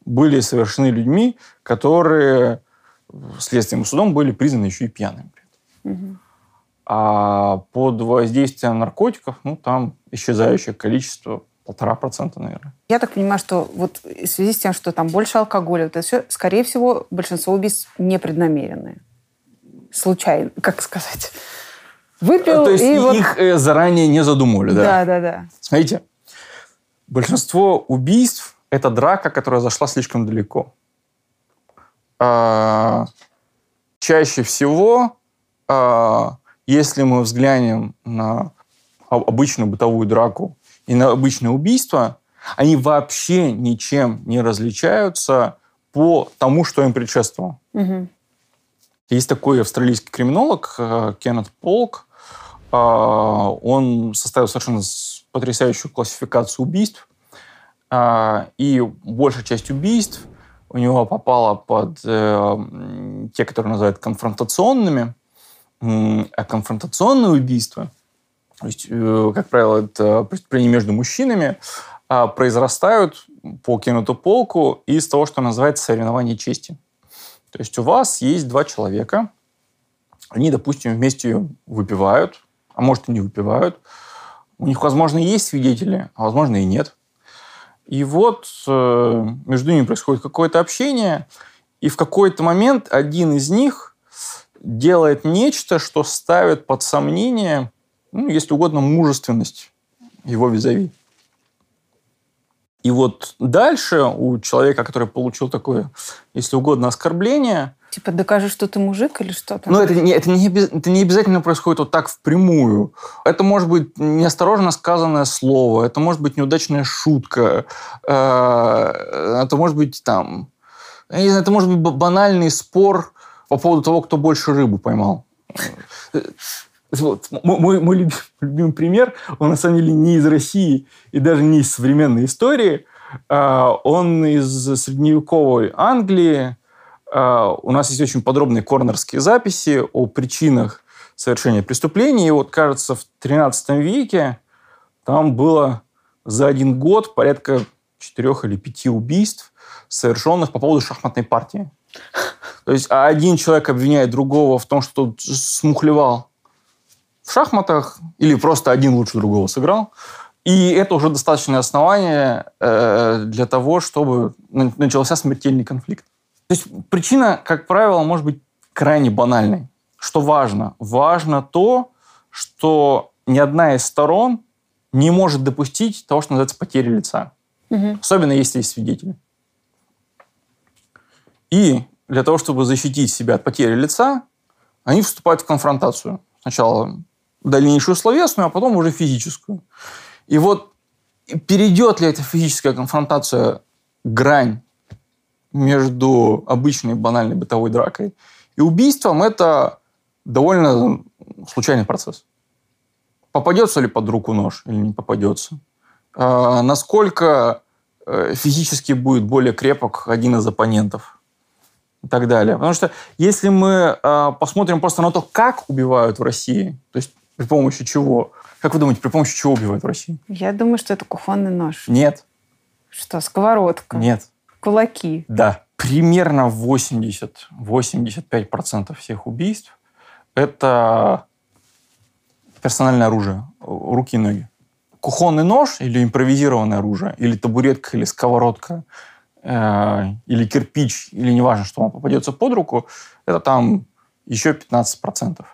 были совершены людьми, которые следствием и судом были признаны еще и пьяными. Мгм. А под воздействием наркотиков, ну, там исчезающее количество полтора процента, наверное. Я так понимаю, что вот в связи с тем, что там больше алкоголя, вот это все, скорее всего, большинство убийств непреднамеренные. Случайно, как сказать. Выпил То есть и вот... их э, заранее не задумывали, Да, да, да. Смотрите, большинство убийств – это драка, которая зашла слишком далеко. А, чаще всего, а, если мы взглянем на об- обычную бытовую драку и на обычное убийство, они вообще ничем не различаются по тому, что им предшествовало. Мгм. Есть такой австралийский криминолог э, Кеннет Полк. А, Он составил совершенно потрясающую классификацию убийств. А, И большая часть убийств у него попала под э, те, которые называют конфронтационными. А конфронтационные убийства то есть, э, как правило, это преступления между мужчинами, а произрастают по кинотополку из того, что называется соревнование чести. То есть у вас есть два человека, они, допустим, вместе выпивают, а может и не выпивают. У них, возможно, есть свидетели, а возможно и нет. И вот э, между ними происходит какое-то общение, и в какой-то момент один из них делает нечто, что ставит под сомнение, ну, если угодно, мужественность его визави. И вот дальше у человека, который получил такое, если угодно, оскорбление... Типа докажи, что ты мужик или что-то? Ну, это не, это, не, это не обязательно происходит вот так впрямую. Это может быть неосторожно сказанное слово, это может быть неудачная шутка, э, это может быть там... Я не знаю, это может быть банальный спор по поводу того, кто больше рыбу поймал. Вот, мой, мой любимый пример, он на самом деле не из России и даже не из современной истории. А, он из средневековой Англии. А, у нас есть очень подробные корнерские записи о причинах совершения преступлений. И вот, кажется, в XIII веке там было за один год порядка четырех или пяти убийств, совершенных по поводу шахматной партии. То есть один человек обвиняет другого в том, что тот смухлевал в шахматах или просто один лучше другого сыграл. И это уже достаточное основание э, для того, чтобы начался смертельный конфликт. То есть причина, как правило, может быть крайне банальной. Что важно? Важно то, что ни одна из сторон не может допустить того, что называется потери лица. Угу. Особенно если есть свидетели. И для того, чтобы защитить себя от потери лица, они вступают в конфронтацию. Сначала дальнейшую словесную, а потом уже физическую. И вот перейдет ли эта физическая конфронтация грань между обычной банальной бытовой дракой и убийством, это довольно случайный процесс. Попадется ли под руку нож или не попадется? А насколько э, физически будет более крепок один из оппонентов? И так далее. Потому что если мы э, посмотрим просто на то, как убивают в России, то есть при помощи чего? Как вы думаете, при помощи чего убивают в России? Я думаю, что это кухонный нож. Нет. Что, сковородка? Нет. Кулаки? Да. Примерно 80-85% всех убийств – это персональное оружие, руки и ноги. Кухонный нож или импровизированное оружие, или табуретка, или сковородка, э, или кирпич, или неважно, что вам попадется под руку, это там еще 15%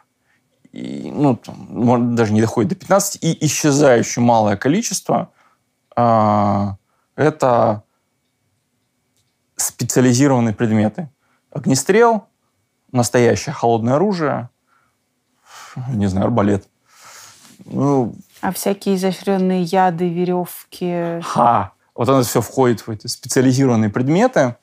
и, ну, там, даже не доходит до 15, и исчезающе малое количество э, это специализированные предметы. Огнестрел, настоящее холодное оружие, не знаю, арбалет. Ну, а всякие изощренные яды, веревки? Ха! Вот это все входит в эти специализированные предметы.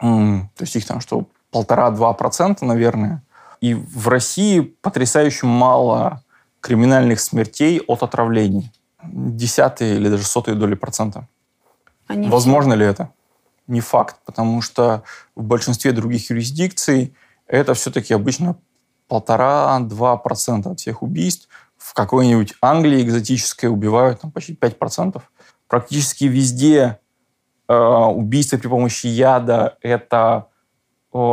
То есть их там что, полтора-два процента, наверное. И в России потрясающе мало криминальных смертей от отравлений. Десятые или даже сотые доли процента. Они Возможно все... ли это? Не факт, потому что в большинстве других юрисдикций это все-таки обычно полтора-два процента от всех убийств. В какой-нибудь Англии экзотической убивают там, почти 5%. Практически везде э, убийство при помощи яда – это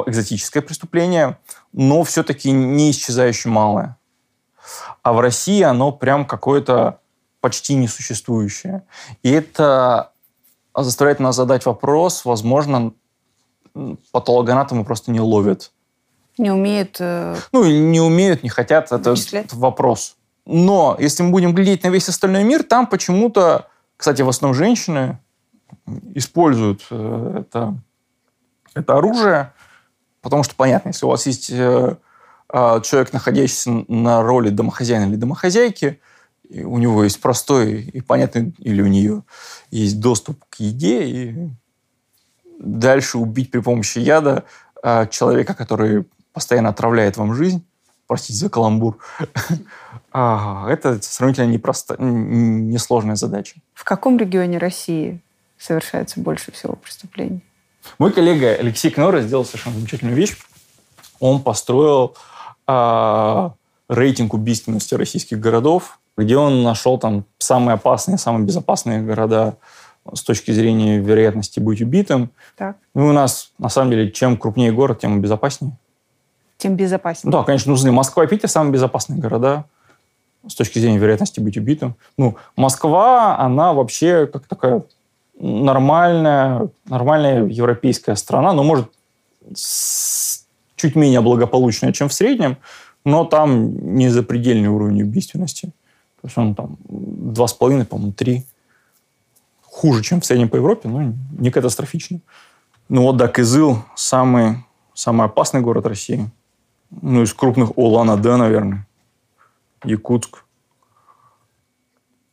экзотическое преступление, но все-таки не исчезающе малое. А в России оно прям какое-то почти несуществующее. И это заставляет нас задать вопрос, возможно, патологоанатомы просто не ловят. Не умеют... Э... Ну, не умеют, не хотят, это, это вопрос. Но если мы будем глядеть на весь остальной мир, там почему-то, кстати, в основном женщины используют э, это, это оружие Потому что, понятно, если у вас есть э, человек, находящийся на роли домохозяина или домохозяйки, и у него есть простой и понятный, или у нее есть доступ к еде, и дальше убить при помощи яда э, человека, который постоянно отравляет вам жизнь, простите за каламбур, это сравнительно непросто, несложная задача. В каком регионе России совершается больше всего преступлений? Мой коллега Алексей Кнора сделал совершенно замечательную вещь. Он построил э, рейтинг убийственности российских городов, где он нашел там самые опасные, самые безопасные города с точки зрения вероятности быть убитым. Так. Ну, у нас, на самом деле, чем крупнее город, тем безопаснее. Тем безопаснее. Да, конечно, нужны Москва и Питер самые безопасные города с точки зрения вероятности быть убитым. Ну, Москва, она вообще как такая нормальная, нормальная европейская страна, но может чуть менее благополучная, чем в среднем, но там не запредельный уровень убийственности. То есть он там 2,5, по-моему, 3. Хуже, чем в среднем по Европе, но не катастрофично. Ну вот, да, Кызыл самый, самый опасный город России. Ну, из крупных Улан-Удэ, наверное. Якутск.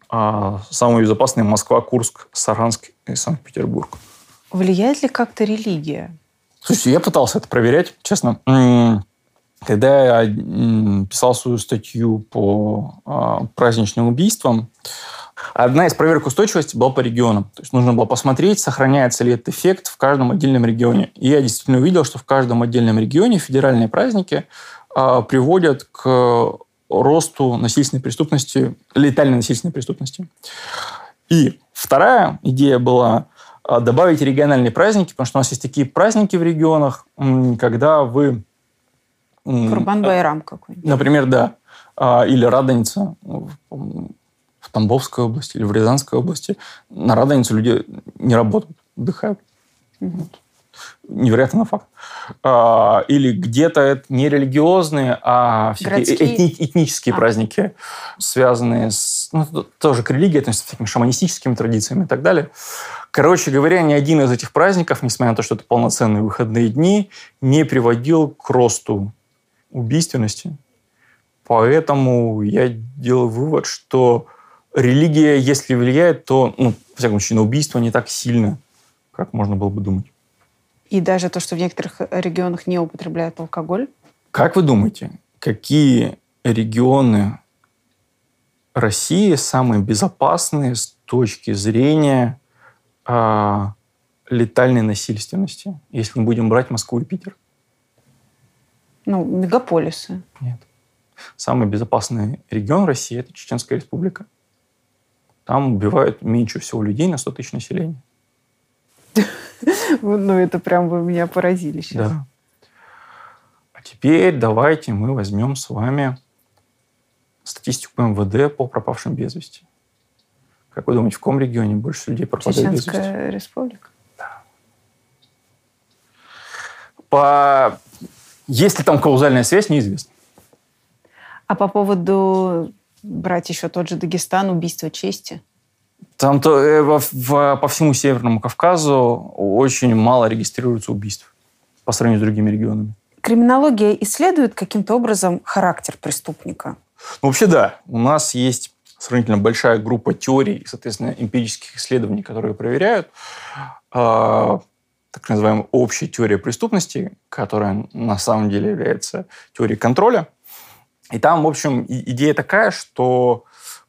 А самые безопасные Москва, Курск, Саранск и Санкт-Петербург. Влияет ли как-то религия? Слушайте, я пытался это проверять, честно. Когда я писал свою статью по а, праздничным убийствам, одна из проверок устойчивости была по регионам. То есть нужно было посмотреть, сохраняется ли этот эффект в каждом отдельном регионе. И я действительно увидел, что в каждом отдельном регионе федеральные праздники а, приводят к росту насильственной преступности, летальной насильственной преступности. И вторая идея была а, добавить региональные праздники, потому что у нас есть такие праздники в регионах, когда вы... Курбан-Байрам какой-нибудь. Например, да. А, или Радоница в Тамбовской области или в Рязанской области. На Радоницу люди не работают, отдыхают. Угу невероятно факт. А, или где-то это не религиозные, а этни, этнические а. праздники, связанные с... Ну, тоже к религии, относятся с такими шаманистическими традициями и так далее. Короче говоря, ни один из этих праздников, несмотря на то, что это полноценные выходные дни, не приводил к росту убийственности. Поэтому я делаю вывод, что религия, если влияет, то, ну, во всяком случае, на убийство не так сильно, как можно было бы думать. И даже то, что в некоторых регионах не употребляют алкоголь? Как вы думаете, какие регионы России самые безопасные с точки зрения э, летальной насильственности, если мы будем брать Москву и Питер? Ну, мегаполисы. Нет. Самый безопасный регион России – это Чеченская республика. Там убивают меньше всего людей на 100 тысяч населения. Ну, это прям вы меня поразили сейчас. Да. А теперь давайте мы возьмем с вами статистику МВД по пропавшим без вести. Как вы думаете, в каком регионе больше людей пропадает без вести? Чеченская республика? Да. По... Есть ли там каузальная связь, неизвестно. А по поводу брать еще тот же Дагестан, убийство чести? Там то, э, в, в, по всему Северному Кавказу очень мало регистрируется убийств по сравнению с другими регионами. Криминология исследует каким-то образом характер преступника? Ну, вообще да. У нас есть сравнительно большая группа теорий, соответственно, эмпирических исследований, которые проверяют э, так называемая общая теория преступности, которая на самом деле является теорией контроля. И там, в общем, идея такая, что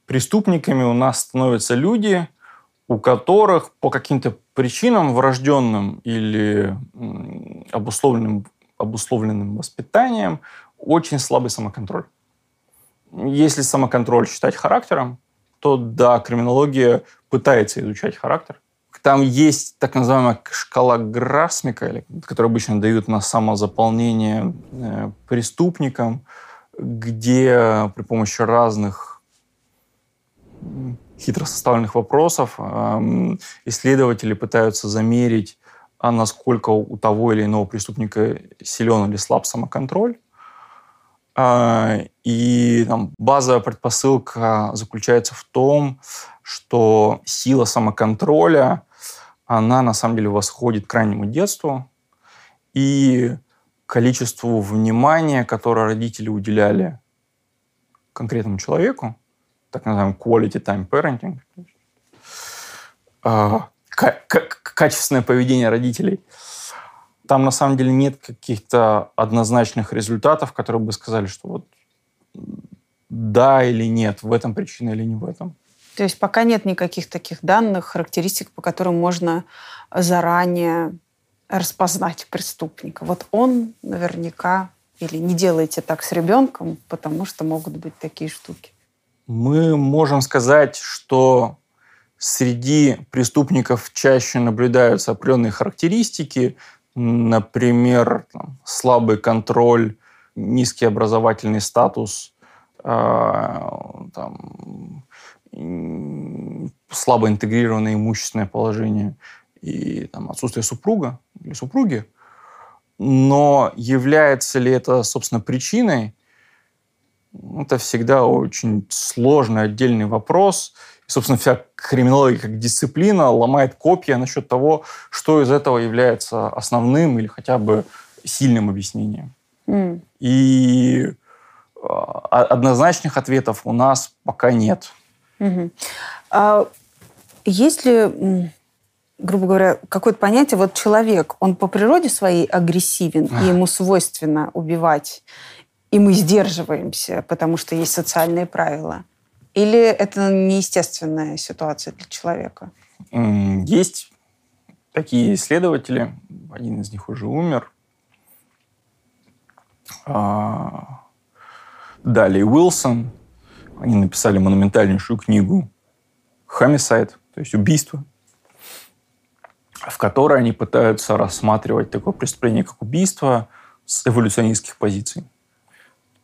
преступниками у нас становятся люди, у которых по каким-то причинам врожденным или обусловленным, обусловленным воспитанием очень слабый самоконтроль. Если самоконтроль считать характером, то да, криминология пытается изучать характер. Там есть так называемая шкала Грасмика, которую обычно дают на самозаполнение э, преступникам, где при помощи разных хитро составленных вопросов исследователи пытаются замерить, а насколько у того или иного преступника силен или слаб самоконтроль. А, и там, базовая предпосылка заключается в том, что сила самоконтроля, она на самом деле восходит к раннему детству, и количеству внимания, которое родители уделяли конкретному человеку, так называемый quality time parenting, а, качественное поведение родителей. Там на самом деле нет каких-то однозначных результатов, которые бы сказали, что вот да или нет, в этом причина или не в этом. То есть пока нет никаких таких данных, характеристик, по которым можно заранее распознать преступника. Вот он наверняка Или не делайте так с ребенком, потому что могут быть такие штуки? Мы можем сказать, что среди преступников чаще наблюдаются определенные характеристики, например, там, слабый контроль, низкий образовательный статус, э, там, слабо интегрированное имущественное положение и там, отсутствие супруга или супруги. Но является ли это, собственно, причиной, это всегда очень сложный отдельный вопрос. И, собственно, вся криминология как дисциплина ломает копья насчет того, что из этого является основным или хотя бы сильным объяснением. Mm. И а, однозначных ответов у нас пока нет. Угу. А есть ли, грубо говоря, какое-то понятие, вот человек, он по природе своей агрессивен, и ему свойственно убивать, и мы сдерживаемся, потому что есть социальные правила? Или это неестественная ситуация для человека? Есть такие исследователи, один из них уже умер. А, Далее Уилсон, они написали монументальнейшую книгу «Homicide», то есть «Убийство», в которой они пытаются рассматривать такое преступление, как убийство, с эволюционистских позиций.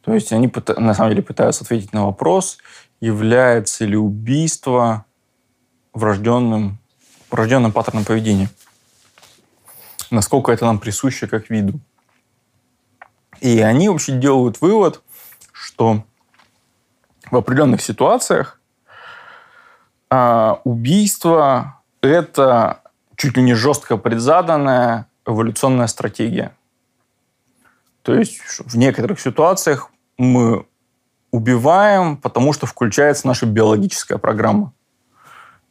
То есть они на самом деле пытаются ответить на вопрос, является ли убийство врожденным, врожденным паттерном поведения. Насколько это нам присуще как виду. И они вообще делают вывод, что в определенных ситуациях а, убийство – это чуть ли не жестко предзаданная эволюционная стратегия. То есть в некоторых ситуациях мы убиваем, потому что включается наша биологическая программа.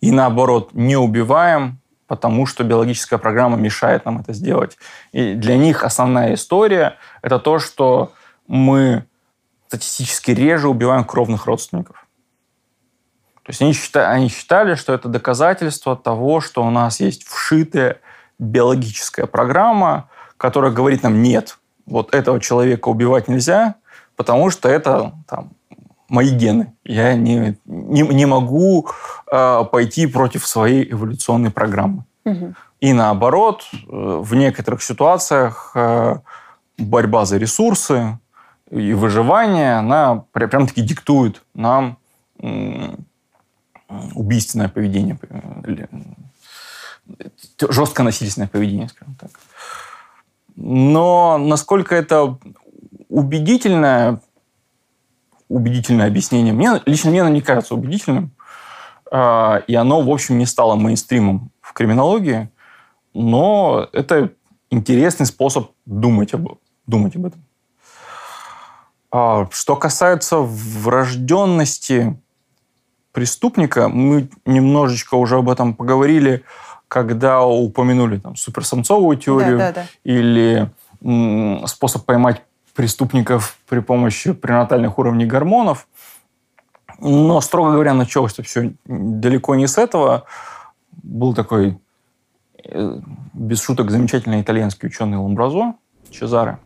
И наоборот, не убиваем, потому что биологическая программа мешает нам это сделать. И для них основная история – это то, что мы статистически реже убиваем кровных родственников. То есть они считали, они считали, что это доказательство того, что у нас есть вшитая биологическая программа, которая говорит нам «нет, вот этого человека убивать нельзя, потому что это там, мои гены. Я не, не, не могу э, пойти против своей эволюционной программы». Угу. И наоборот, э, в некоторых ситуациях э, борьба за ресурсы, и выживание, она прям-таки диктует нам убийственное поведение, жестко насильственное поведение, скажем так. Но насколько это убедительное, убедительное объяснение, мне, лично мне оно не кажется убедительным, а, и оно, в общем, не стало мейнстримом в криминологии, но это интересный способ думать об, думать об этом. А, что касается врожденности преступника, мы немножечко уже об этом поговорили, когда упомянули там, суперсамцовую теорию да, да, да. или м, способ поймать преступников при помощи пренатальных уровней гормонов. Но, строго говоря, началось это все далеко не с этого. Был такой, э, без шуток, замечательный итальянский ученый Ламбразо, Чезаре.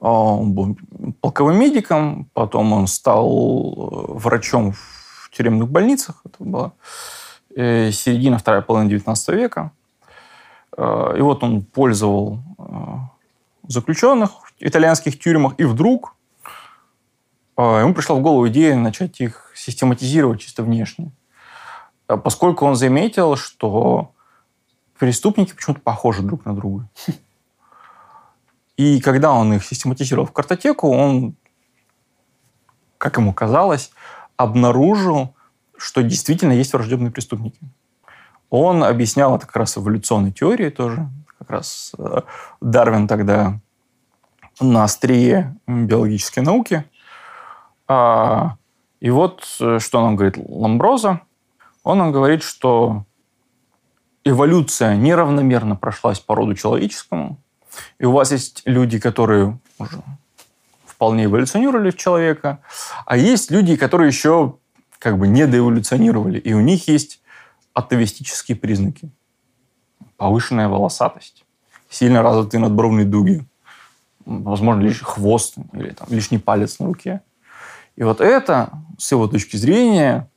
А, он был полковым медиком, потом он стал э, врачом в тюремных больницах. Это была э, середина, вторая половина 19 века. Э, и вот он пользовал заключенных в итальянских тюрьмах, и вдруг ему пришла в голову идея начать их систематизировать чисто внешне. Поскольку он заметил, что преступники почему-то похожи друг на друга. И когда он их систематизировал в картотеку, он, как ему казалось, обнаружил, что действительно есть враждебные преступники. Он объяснял это как раз эволюционной теорией тоже. Как раз э, Дарвин тогда на острие биологической науки. А, и вот э, что нам говорит Ламброза. Он нам говорит, что эволюция неравномерно прошлась по роду человеческому, и у вас есть люди, которые уже вполне эволюционировали в человека, а есть люди, которые еще как бы не доэволюционировали, и у них есть атовистические признаки. Повышенная волосатость, сильно развитые надбровные дуги, возможно, лишь хвост или там, лишний палец на руке. И вот это, с его точки зрения,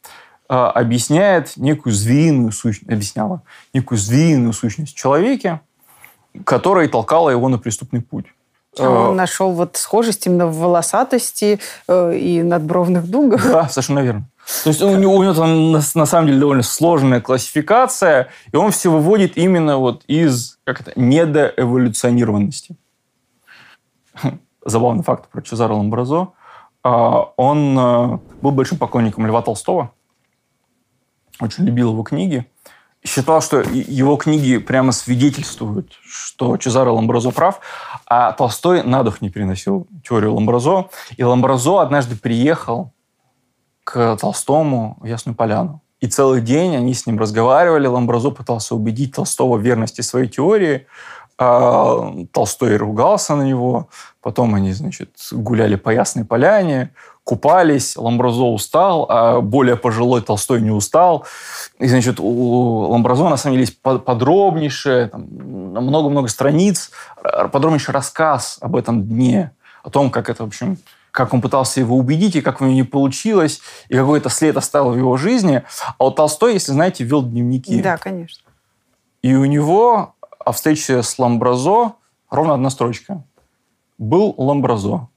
а, объясняет некую звериную сущность, объясняла некую звериную сущность в человеке, которая толкала его на преступный путь. А он нашел вот схожесть именно в волосатости э, и надбровных дугах. Да, совершенно верно. То есть у него, у него там на, на самом деле довольно сложная классификация, и он все выводит именно вот из как это, недоэволюционированности. Забавный факт про Чезаро Ламбразо. А, он э, был большим поклонником Льва Толстого, очень любил его книги считал, что его книги прямо свидетельствуют, что Чезаро Ламбразо прав, а Толстой на дух не переносил теорию Ламбразо. И Ламбразо однажды приехал к Толстому в Ясную Поляну. И целый день они с ним разговаривали. Ламбразо пытался убедить Толстого в верности своей теории. А Толстой ругался на него. Потом они, значит, гуляли по Ясной Поляне купались, Ламбразо устал, а более пожилой Толстой не устал. И, значит, у Ламбразо, на самом деле, есть подробнейшее, много-много страниц, подробнейший рассказ об этом дне, о том, как это, в общем, как он пытался его убедить, и как у него не получилось, и какой это след оставил в его жизни. А вот Толстой, если знаете, вел дневники. Да, конечно. И у него о встрече с Ламбразо ровно одна строчка. Был Ламбразо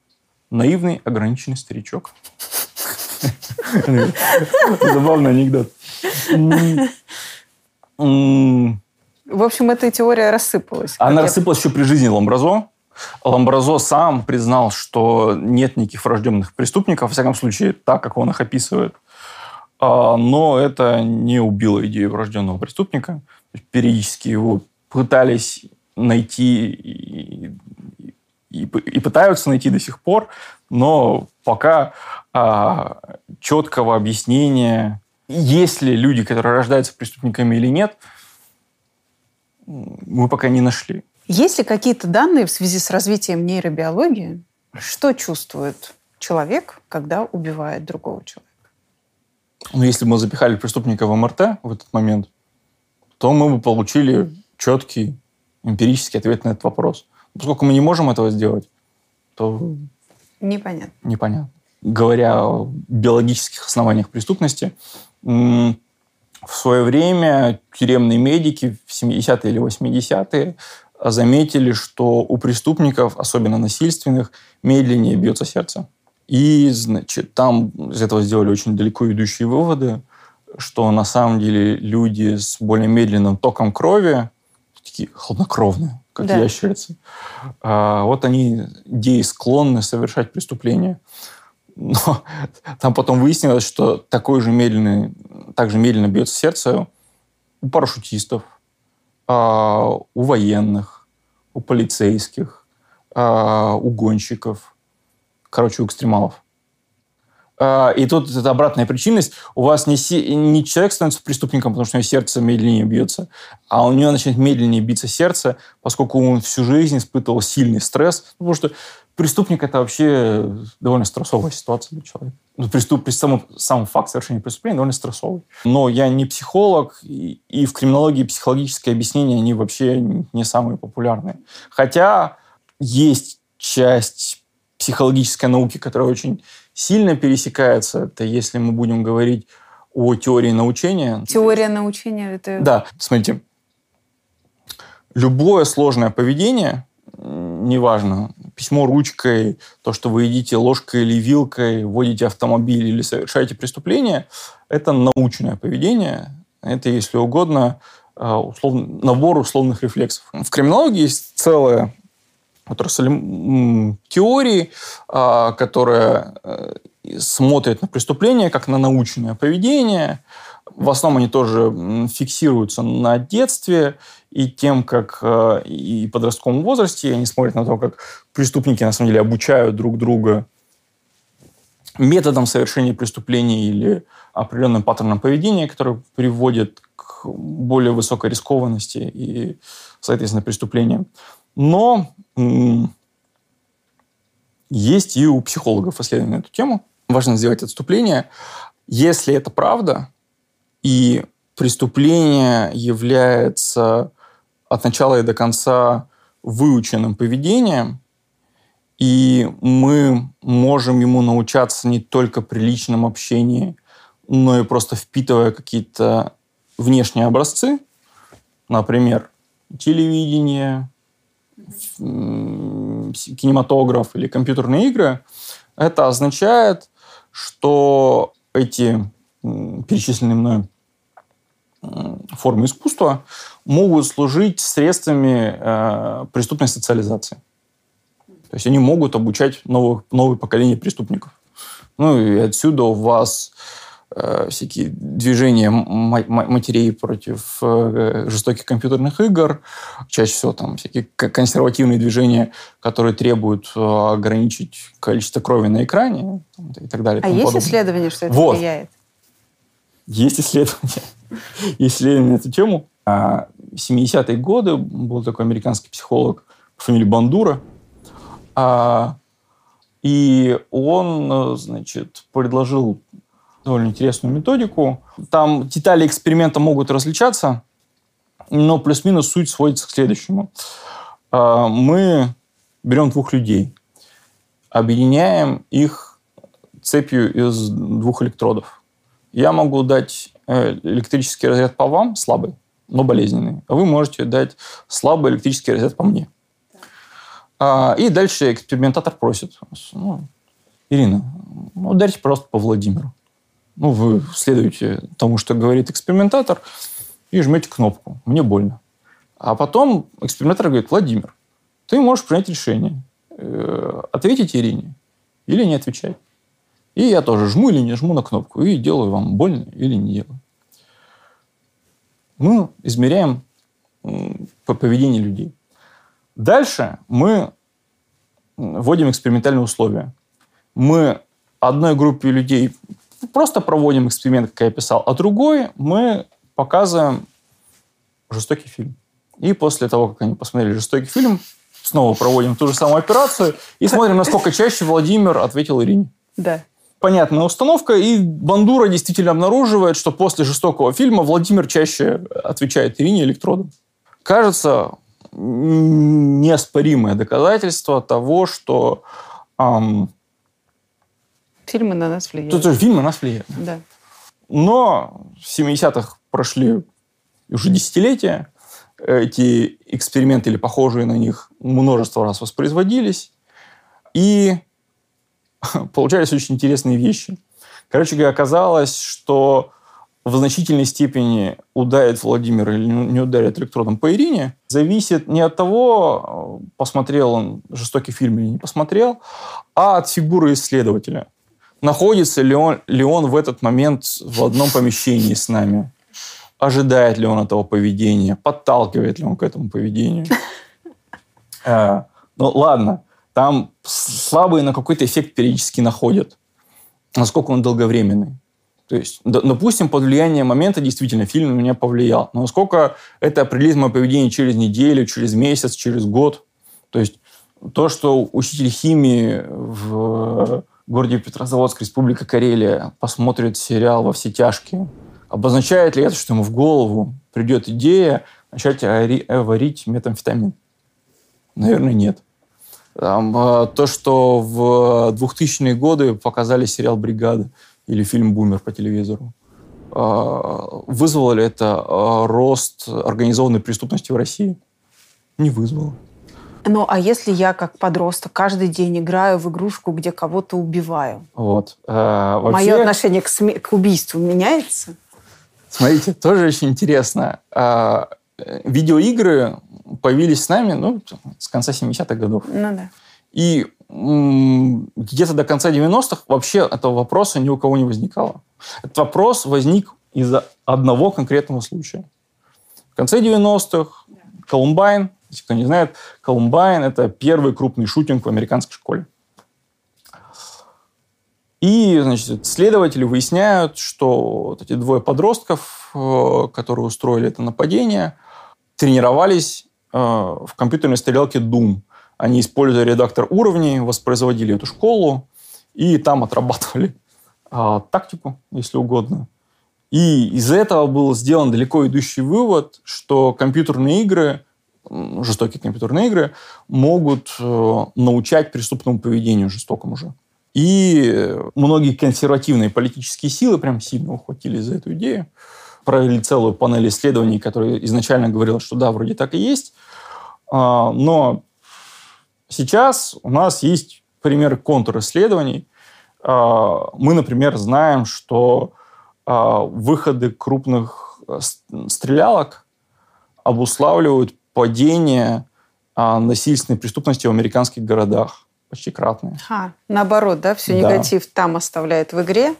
наивный, ограниченный старичок. Забавный анекдот. В общем, эта теория рассыпалась. Она рассыпалась еще при жизни Ламбразо. Ламбразо сам признал, что нет никаких врожденных преступников, во всяком случае, так, как он их описывает. А, но это не убило идею врожденного преступника. Периодически его пытались найти и, и пытаются найти до сих пор, но пока а, четкого объяснения, есть ли люди, которые рождаются преступниками или нет, мы пока не нашли. Есть ли какие-то данные в связи с развитием нейробиологии, что чувствует человек, когда убивает другого человека? Ну, если бы мы запихали преступника в МРТ в этот момент, то мы бы получили четкий эмпирический ответ на этот вопрос. Поскольку мы не можем этого сделать, то... Непонятно. Непонятно. Говоря о биологических основаниях преступности, в свое время тюремные медики в 70-е или 80-е заметили, что у преступников, особенно насильственных, медленнее бьется сердце. И, значит, там из этого сделали очень далеко идущие выводы, что на самом деле люди с более медленным током крови, такие хладнокровные, как да. ящерицы. А, вот они склонны совершать преступления. Но там потом выяснилось, что такой же медленный, также медленно бьется сердце у парашютистов, а, у военных, у полицейских, а, у гонщиков, короче, у экстремалов. А, и тут это обратная причинность. У вас не, не человек становится преступником, потому что у него сердце медленнее бьется, а у него начинает медленнее биться сердце, поскольку он всю жизнь испытывал сильный стресс. Потому что преступник – это вообще довольно стрессовая ситуация для человека. Ну, преступ, сам, сам факт совершения преступления довольно стрессовый. Но я не психолог, и, и в криминологии психологические объяснения, они вообще не самые популярные. Хотя есть часть психологической науки, которая очень сильно пересекается, это если мы будем говорить о теории научения. Теория научения это... Да, смотрите. Любое сложное поведение, неважно, письмо ручкой, то, что вы едите ложкой или вилкой, водите автомобиль или совершаете преступление, это научное поведение. Это, если угодно, а, условно, набор условных рефлексов. В криминологии есть целая отрасль теории, а, которая э, смотрит на преступление как на научное поведение. В основном они тоже фиксируются на детстве и тем, как э, и подростковом возрасте они смотрят на то, как преступники на самом деле обучают друг друга методом совершения преступлений или определенным паттерном поведения, который приводит к более высокой рискованности и, соответственно, преступлениям. Но есть и у психологов исследования на эту тему. Важно сделать отступление. Если это правда, и преступление является от начала и до конца выученным поведением, И мы можем ему научаться не только при личном общении, но и просто впитывая какие-то внешние образцы, например, телевидение, кинематограф или компьютерные игры, это означает, что эти перечисленные мной формы искусства могут служить средствами э, преступной социализации. То есть они могут обучать новых, новое поколение преступников. Ну и отсюда у вас всякие движения матерей против э, жестоких компьютерных игр, чаще всего там всякие консервативные движения, которые требуют э, ограничить количество крови на экране и так далее. А есть подобное. исследования, что это вот. влияет? Есть исследования. исследования на эту тему. 70-е а, годы был такой американский психолог по фамилии Бандура. А, и он, значит, предложил довольно интересную методику. Там детали эксперимента могут различаться, но плюс-минус суть сводится к следующему. А, мы берем двух людей, объединяем их цепью из двух электродов. Я могу дать э, электрический разряд по вам, слабый, но болезненный, а вы можете дать слабый электрический разряд по мне. А, и дальше экспериментатор просит, ну, Ирина, ну, ударьте просто по Владимиру. Ну, вы следуете тому, что говорит экспериментатор, и жмете кнопку. Мне больно. А потом экспериментатор говорит, Владимир, ты можешь принять решение. Э, ответить Ирине или не отвечать. И я тоже жму или не жму на кнопку и делаю вам больно или не делаю. Мы измеряем по поведению людей. Дальше мы вводим экспериментальные условия. Мы одной группе людей просто проводим эксперимент, как я писал, а другой мы показываем жестокий фильм. И после того, как они посмотрели жестокий фильм, снова проводим ту же самую операцию и смотрим, насколько чаще Владимир ответил Ирине. Да понятная установка, и Бандура действительно обнаруживает, что после жестокого фильма Владимир чаще отвечает Ирине электродом. Кажется, неоспоримое доказательство того, что эм, фильмы на нас влияют. Тут фильмы на нас влияют. Да. Но в 70-х прошли уже десятилетия, эти эксперименты или похожие на них множество раз воспроизводились, и получались очень интересные вещи. Короче говоря, оказалось, что в значительной степени ударит Владимир или не ударит электродом по Ирине, зависит не от того, посмотрел он жестокий фильм или не посмотрел, а от фигуры исследователя. Находится ли он, ли он в этот момент в одном помещении с нами? Ожидает ли он этого поведения? Подталкивает ли он к этому поведению? Э, ну, ладно там слабые на какой-то эффект периодически находят. Насколько он долговременный. То есть, допустим, под влиянием момента действительно фильм на меня повлиял. Но насколько это определит мое поведение через неделю, через месяц, через год. То есть то, что учитель химии в городе Петрозаводск, Республика Карелия, посмотрит сериал «Во все тяжкие», обозначает ли это, что ему в голову придет идея начать варить метамфетамин? Наверное, нет. Там, а, то, что в 2000-е годы показали сериал «Бригада» или фильм «Бумер» по телевизору, а, вызвало ли это рост организованной преступности в России? Не вызвало. Ну, а если я как подросток каждый день играю в игрушку, где кого-то убиваю? Вот. А, вообще... Мое отношение к, сме... к убийству меняется? Смотрите, тоже очень интересно. А, видеоигры появились с нами ну, с конца 70-х годов. Ну да. И где-то до конца 90-х вообще этого вопроса ни у кого не возникало. Этот вопрос возник из-за одного конкретного случая. В конце 90-х Колумбайн, если кто не знает, Колумбайн – это первый крупный шутинг в американской школе. И, значит, следователи выясняют, что вот эти двое подростков, э, которые устроили это нападение, тренировались э, в компьютерной стрелялке Doom. Они, используя редактор уровней, воспроизводили эту школу и там отрабатывали э, тактику, если угодно. И из этого был сделан далеко идущий вывод, что компьютерные игры жестокие компьютерные игры, могут э, научать преступному поведению жестокому же. И многие консервативные политические силы прям сильно ухватились за эту идею. Провели целую панель исследований, которая изначально говорила, что да, вроде так и есть. А, Но сейчас у нас есть примеры контрисследований. А, Мы, например, знаем, что а, выходы крупных э, стрелялок обуславливают падение а, насильственной преступности в американских городах почти кратное. Ха, наоборот, да, все Да. негатив там оставляет в игре.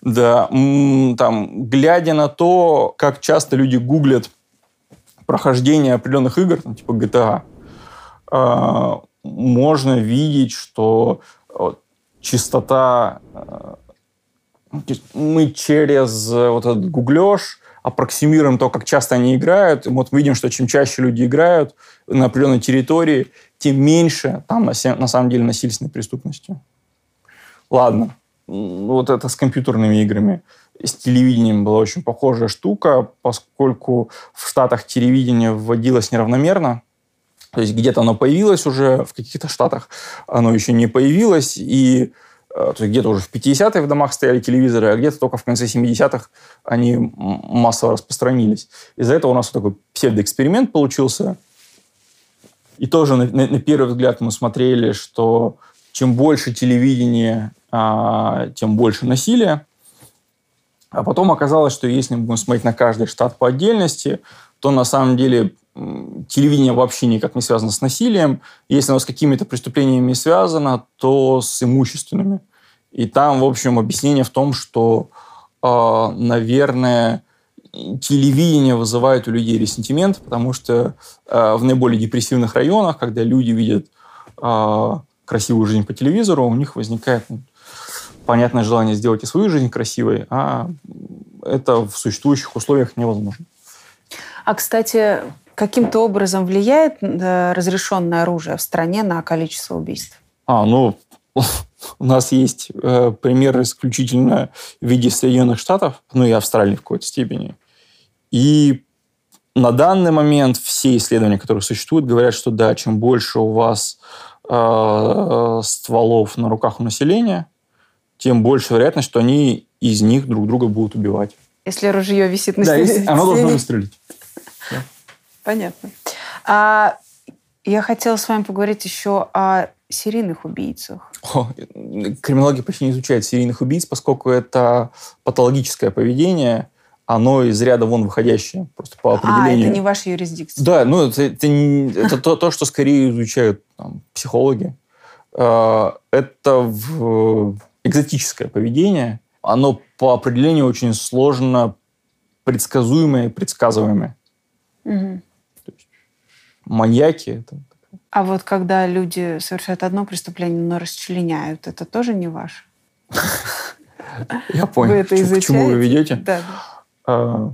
Да, там, глядя на то, как часто люди гуглят прохождение определенных игр, там, типа GTA, а, можно видеть, что э, частота... э, мы через э, вот этот гуглеж аппроксимируем то, как часто они играют. И вот мы видим, что чем чаще люди играют на определенной территории, тем меньше там на, на самом деле насильственной преступности. Ладно, М, вот это с компьютерными играми. С телевидением была очень похожая штука, поскольку в Штатах телевидение вводилось неравномерно. То есть где-то оно появилось уже, в каких-то штатах оно еще не появилось, и то есть где-то уже в 50-е в домах стояли телевизоры, а где-то только в конце 70-х они массово распространились. Из-за этого у нас вот такой псевдоэксперимент получился. И тоже на, на- на первый взгляд мы смотрели, что чем больше телевидения, а, тем больше насилия. А потом оказалось, что если мы будем смотреть на каждый штат по отдельности, то на самом деле телевидение вообще никак не связано с насилием. Если оно с какими-то преступлениями связано, то с имущественными. И там, в общем, объяснение в том, что, э, наверное, телевидение вызывает у людей ресентимент, потому что э, в наиболее депрессивных районах, когда люди видят э, красивую жизнь по телевизору, у них возникает ну, понятное желание сделать и свою жизнь красивой, а это в существующих условиях невозможно. А, кстати, каким-то образом влияет разрешенное оружие в стране на количество убийств? А, ну, у нас есть э, пример исключительно в виде Соединенных Штатов, ну и Австралии в какой-то степени. И на данный момент все исследования, которые существуют, говорят, что да, чем больше у вас э, стволов на руках у населения, тем больше вероятность, что они из них друг друга будут убивать. Если ружье висит на Да, стене. если- оно должно выстрелить. Понятно. А, я хотела с вами поговорить еще о серийных убийцах. О, Криминология почти не изучает серийных убийц, поскольку это патологическое поведение, оно из ряда вон выходящее, просто по А, определению. это не ваша юрисдикция. Да, ну это, это, это то, то, что скорее изучают там, психологи. Э, Это в- экзотическое поведение. Оно по определению очень сложно предсказуемое и предсказываемое. Мгм. Маньяки это А вот когда люди совершают одно преступление, но расчленяют, это тоже не ваше? я понял, вы это к чему- к чему вы изучаете? ведете. Да. А,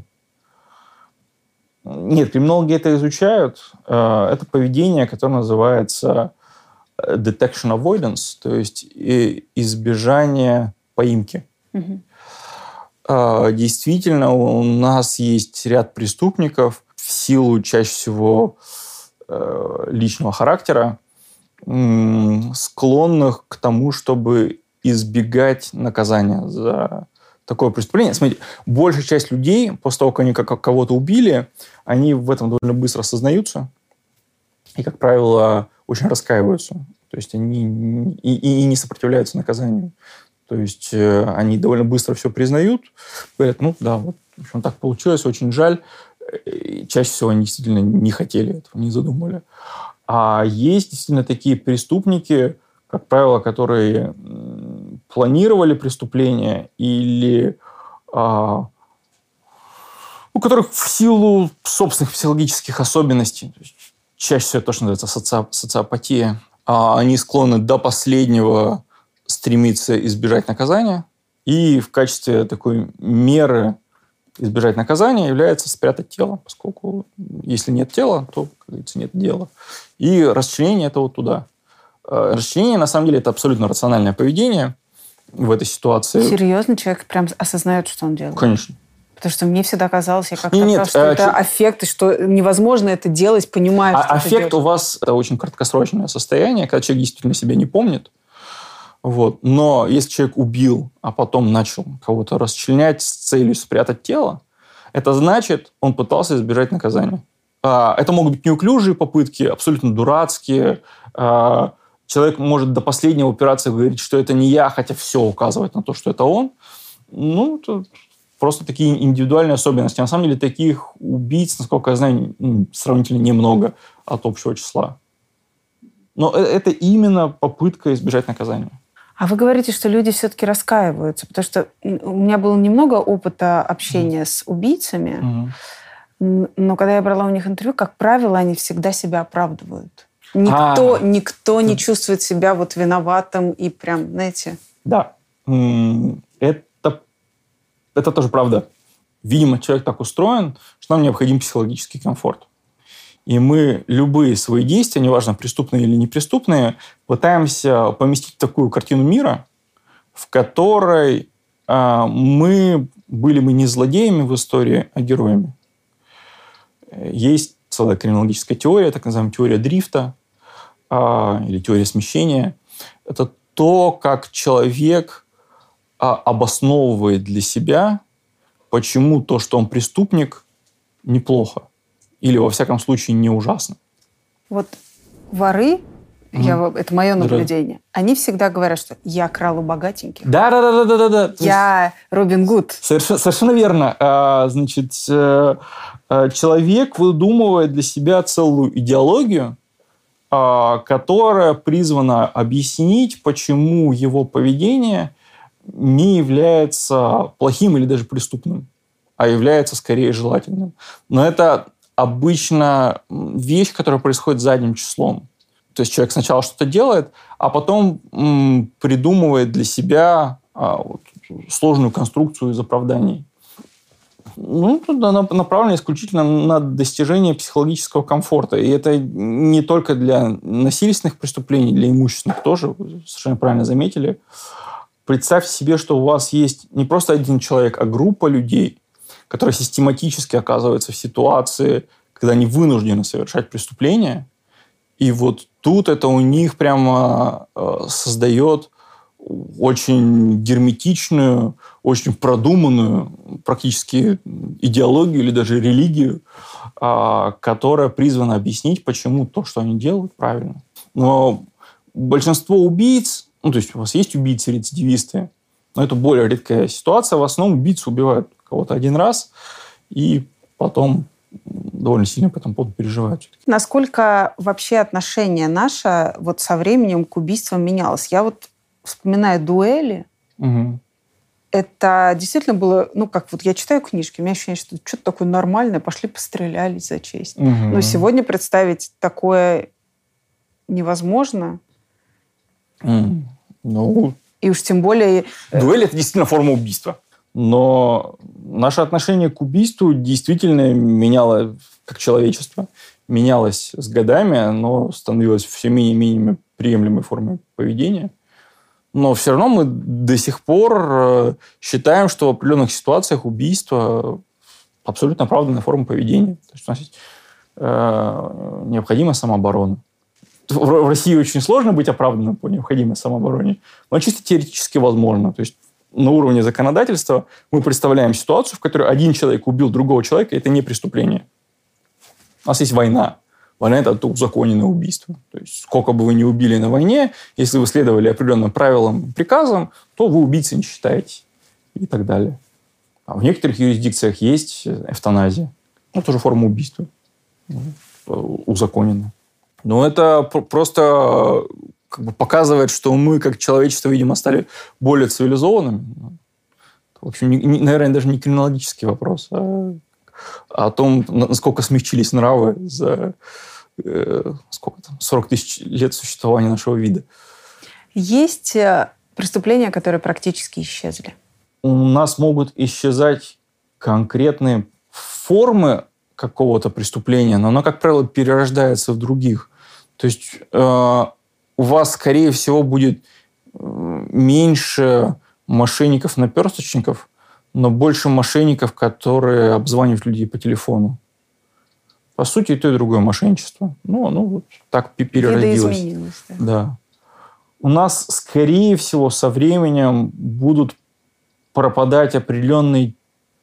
Нет, криминологи это изучают. А, Это поведение, которое называется э, detection avoidance, то есть избежание поимки. А, Действительно, у нас есть ряд преступников в силу чаще всего личного характера, склонных к тому, чтобы избегать наказания за такое преступление. Смотрите, большая часть людей, после того, как они кого-то убили, они в этом довольно быстро осознаются и, как правило, очень раскаиваются. То есть они и, и- и не сопротивляются наказанию. То есть э, они довольно быстро все признают, говорят, ну да, вот в общем, так получилось, очень жаль. Чаще всего они действительно не хотели этого, не задумали. А есть действительно такие преступники, как правило, которые планировали преступление или а, у которых в силу собственных психологических особенностей, чаще всего то, что называется соци- социопатия, а, они склонны до последнего стремиться избежать наказания. И в качестве такой меры избежать наказания является спрятать тело, поскольку если нет тела, то, как говорится, нет дела. И расчленение – это вот туда. Э, Расчленение, на самом деле, это абсолютно рациональное поведение в этой ситуации. Серьезно, человек прям осознает, что он делает? Конечно. Потому что мне всегда казалось, я как-то Нет, что э, это чё- аффект, и что невозможно это делать, понимая, А что аффект у вас это очень краткосрочное состояние, когда человек действительно себя не помнит. Вот. Но если человек убил, а потом начал кого-то расчленять с целью спрятать тело, это значит, он пытался избежать наказания. А, Это могут быть неуклюжие попытки, абсолютно дурацкие. А, Человек может до последнего упираться и говорить, что это не я, хотя все указывает на то, что это он. Ну, это просто такие индивидуальные особенности. На самом деле таких убийц, насколько я знаю, сравнительно немного от общего числа. Но э- это именно попытка избежать наказания. А вы говорите, что люди все-таки раскаиваются, потому что у меня было немного опыта общения с убийцами, н- но когда я брала у них интервью, как правило, они всегда себя оправдывают. Никто, А. никто не чувствует себя вот виноватым и прям, знаете, Да. Это, это тоже правда. Видимо, человек так устроен, что нам необходим психологический комфорт. И мы любые свои действия, неважно, преступные или непреступные, пытаемся поместить в такую картину мира, в которой а, мы были бы не злодеями в истории, а героями. Есть целая криминологическая теория, так называемая теория дрифта а, или теория смещения. Это то, как человек а, обосновывает для себя, почему то, что он преступник, неплохо. Или, во всяком случае, не ужасно. вот воры, я, во- это мое наблюдение, они всегда говорят, что я крал у богатеньких, Да, да, да, да, да, да. я Робин Гуд. Совершенно, совершенно верно. А, Значит, э, э, человек выдумывает для себя целую идеологию, а, которая призвана объяснить, почему его поведение не является плохим или даже преступным, а является скорее желательным. Но это обычно вещь, которая происходит задним числом. То есть человек сначала что-то делает, а потом м, придумывает для себя а, вот, сложную конструкцию из оправданий. Ну, тут она направлена исключительно на достижение психологического комфорта. И это не только для насильственных преступлений, для имущественных тоже, вы совершенно правильно заметили. Представьте себе, что у вас есть не просто один человек, а группа людей, которая систематически оказывается в ситуации, когда они вынуждены совершать преступления. И вот тут это у них прямо э, создает очень герметичную, очень продуманную практически идеологию или даже религию, а, которая призвана объяснить, почему то, что они делают, правильно. Но большинство убийц, ну, то есть у вас есть убийцы-рецидивисты, но это более редкая ситуация. В основном убийцы убивают кого-то один раз и потом довольно сильно по этому поводу переживают. Насколько вообще отношение наше вот со временем к убийствам менялось? Я вот вспоминаю дуэли, Мгм. это действительно было, ну, как вот я читаю книжки, у меня ощущение, что что-то такое нормальное, пошли пострелялись за честь. Мгм. Но сегодня представить такое невозможно. М. Ну, И уж тем более... э, Дуэль – это действительно форма убийства. Но наше отношение к убийству действительно меняло, как человечество, менялось с годами, оно становилось все менее и менее приемлемой формой поведения. Но все равно мы до сих пор э, считаем, что в определенных ситуациях убийство абсолютно оправданная форма поведения. То есть у нас есть э, необходимая самооборона. В в России очень сложно быть оправданным по необходимой самообороне, но чисто теоретически возможно. То есть на уровне законодательства мы представляем ситуацию, в которой один человек убил другого человека, и это не преступление. У нас есть война. Война – это узаконенное убийство. То есть сколько бы вы ни убили на войне, если вы следовали определенным правилам и приказам, то вы убийцей не считаете. И так далее. А в некоторых юрисдикциях есть эвтаназия. Ну, тоже форма убийства. Ну, узаконена. Но это пр- просто как бы показывает, что мы, как человечество, видимо, стали более цивилизованными. В общем, не- не- наверное, даже не криминологический вопрос, а о том, на- насколько смягчились нравы за э, сколько там, 40 тысяч лет существования нашего вида. Есть э, преступления, которые практически исчезли. у нас могут исчезать конкретные формы какого-то преступления, но оно, как правило, перерождается в других. То есть э, у вас, скорее всего, будет меньше мошенников-наперсточников, но больше мошенников, которые обзванивают людей по телефону. По сути, и то, и другое мошенничество. Ну, оно вот так пе- переродилось. Да. Да. У нас, скорее всего, со временем будут пропадать определенные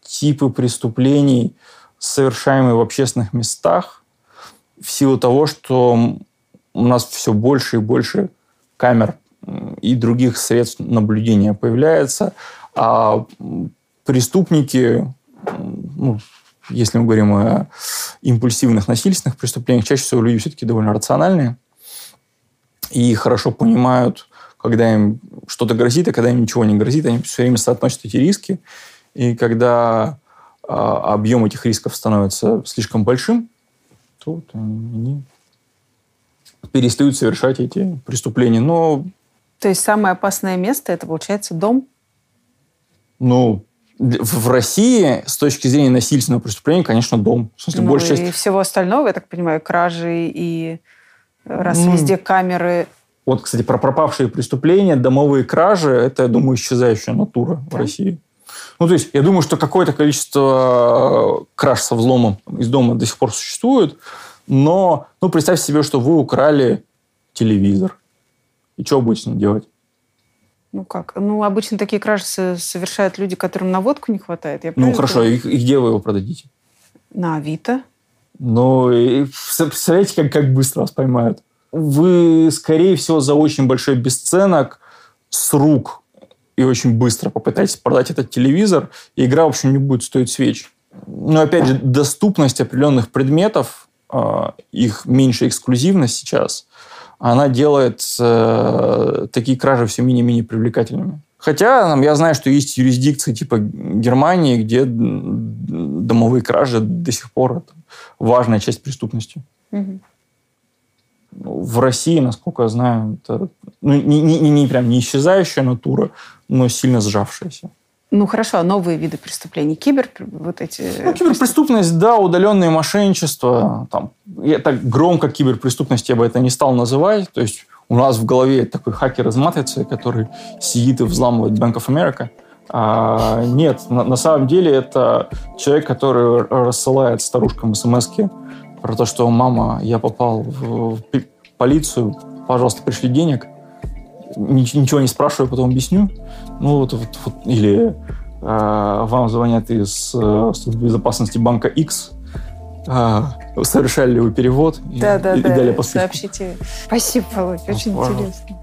типы преступлений, совершаемые в общественных местах, в силу того, что у нас все больше и больше камер и других средств наблюдения появляется, а преступники, ну, если мы говорим о импульсивных насильственных преступлениях, чаще всего люди все-таки довольно рациональные и хорошо понимают, когда им что-то грозит, а когда им ничего не грозит, они все время соотносят эти риски. И когда а, объем этих рисков становится слишком большим, то они перестают совершать эти преступления. Но, То есть самое опасное место это получается дом. ну, в в России с точки зрения насильственного преступления, конечно, дом. В смысле, Ну, большая и часть... всего остального, я так понимаю, кражи и раз Ну, везде камеры. Вот, кстати, про пропавшие преступления, домовые кражи, это, я думаю, исчезающая натура в Да? России. Ну, то есть, я думаю, что какое-то количество э, краж со взломом из дома до сих пор существует, но, ну, представьте себе, что вы украли телевизор. И что ним делать? Ну как? Ну, обычно такие кражи со- совершают люди, которым на водку не хватает. Я Ну, хорошо, и, и где вы его продадите? На Авито. Ну, и представляете, как, как быстро вас поймают? Вы, скорее всего, за очень большой бесценок с рук и очень быстро попытаетесь продать этот телевизор, и игра, в общем, не будет стоить свеч. Но, опять же, доступность определенных предметов, их меньшая эксклюзивность сейчас, она делает э, такие кражи все менее-менее привлекательными. Хотя там, я знаю, что есть юрисдикции типа Германии, где домовые кражи до сих пор это важная часть преступности. Мгм. В России, насколько я знаю, это ну, не, не, не- не прям не исчезающая натура, но сильно сжавшаяся. Ну хорошо, а новые виды преступлений? Кибер, вот эти... Ну, киберпреступность, да, удаленное мошенничество. Там, я так громко киберпреступность я бы это не стал называть. То есть у нас в голове такой хакер из матрицы, который сидит и взламывает Bank of America. А, нет, на, на самом деле это человек, который рассылает старушкам смс про то, что «мама, я попал в полицию, пожалуйста, пришли денег». Нич- Ничего не спрашиваю, потом объясню. Ну, вот, вот- вот. Или э, вам звонят из э, службы безопасности банка X, а, совершали ли вы перевод и- Да, да, и, и да. далее по списку. Сообщите. Спасибо, Володь, очень Ну, пожалуйста. интересно.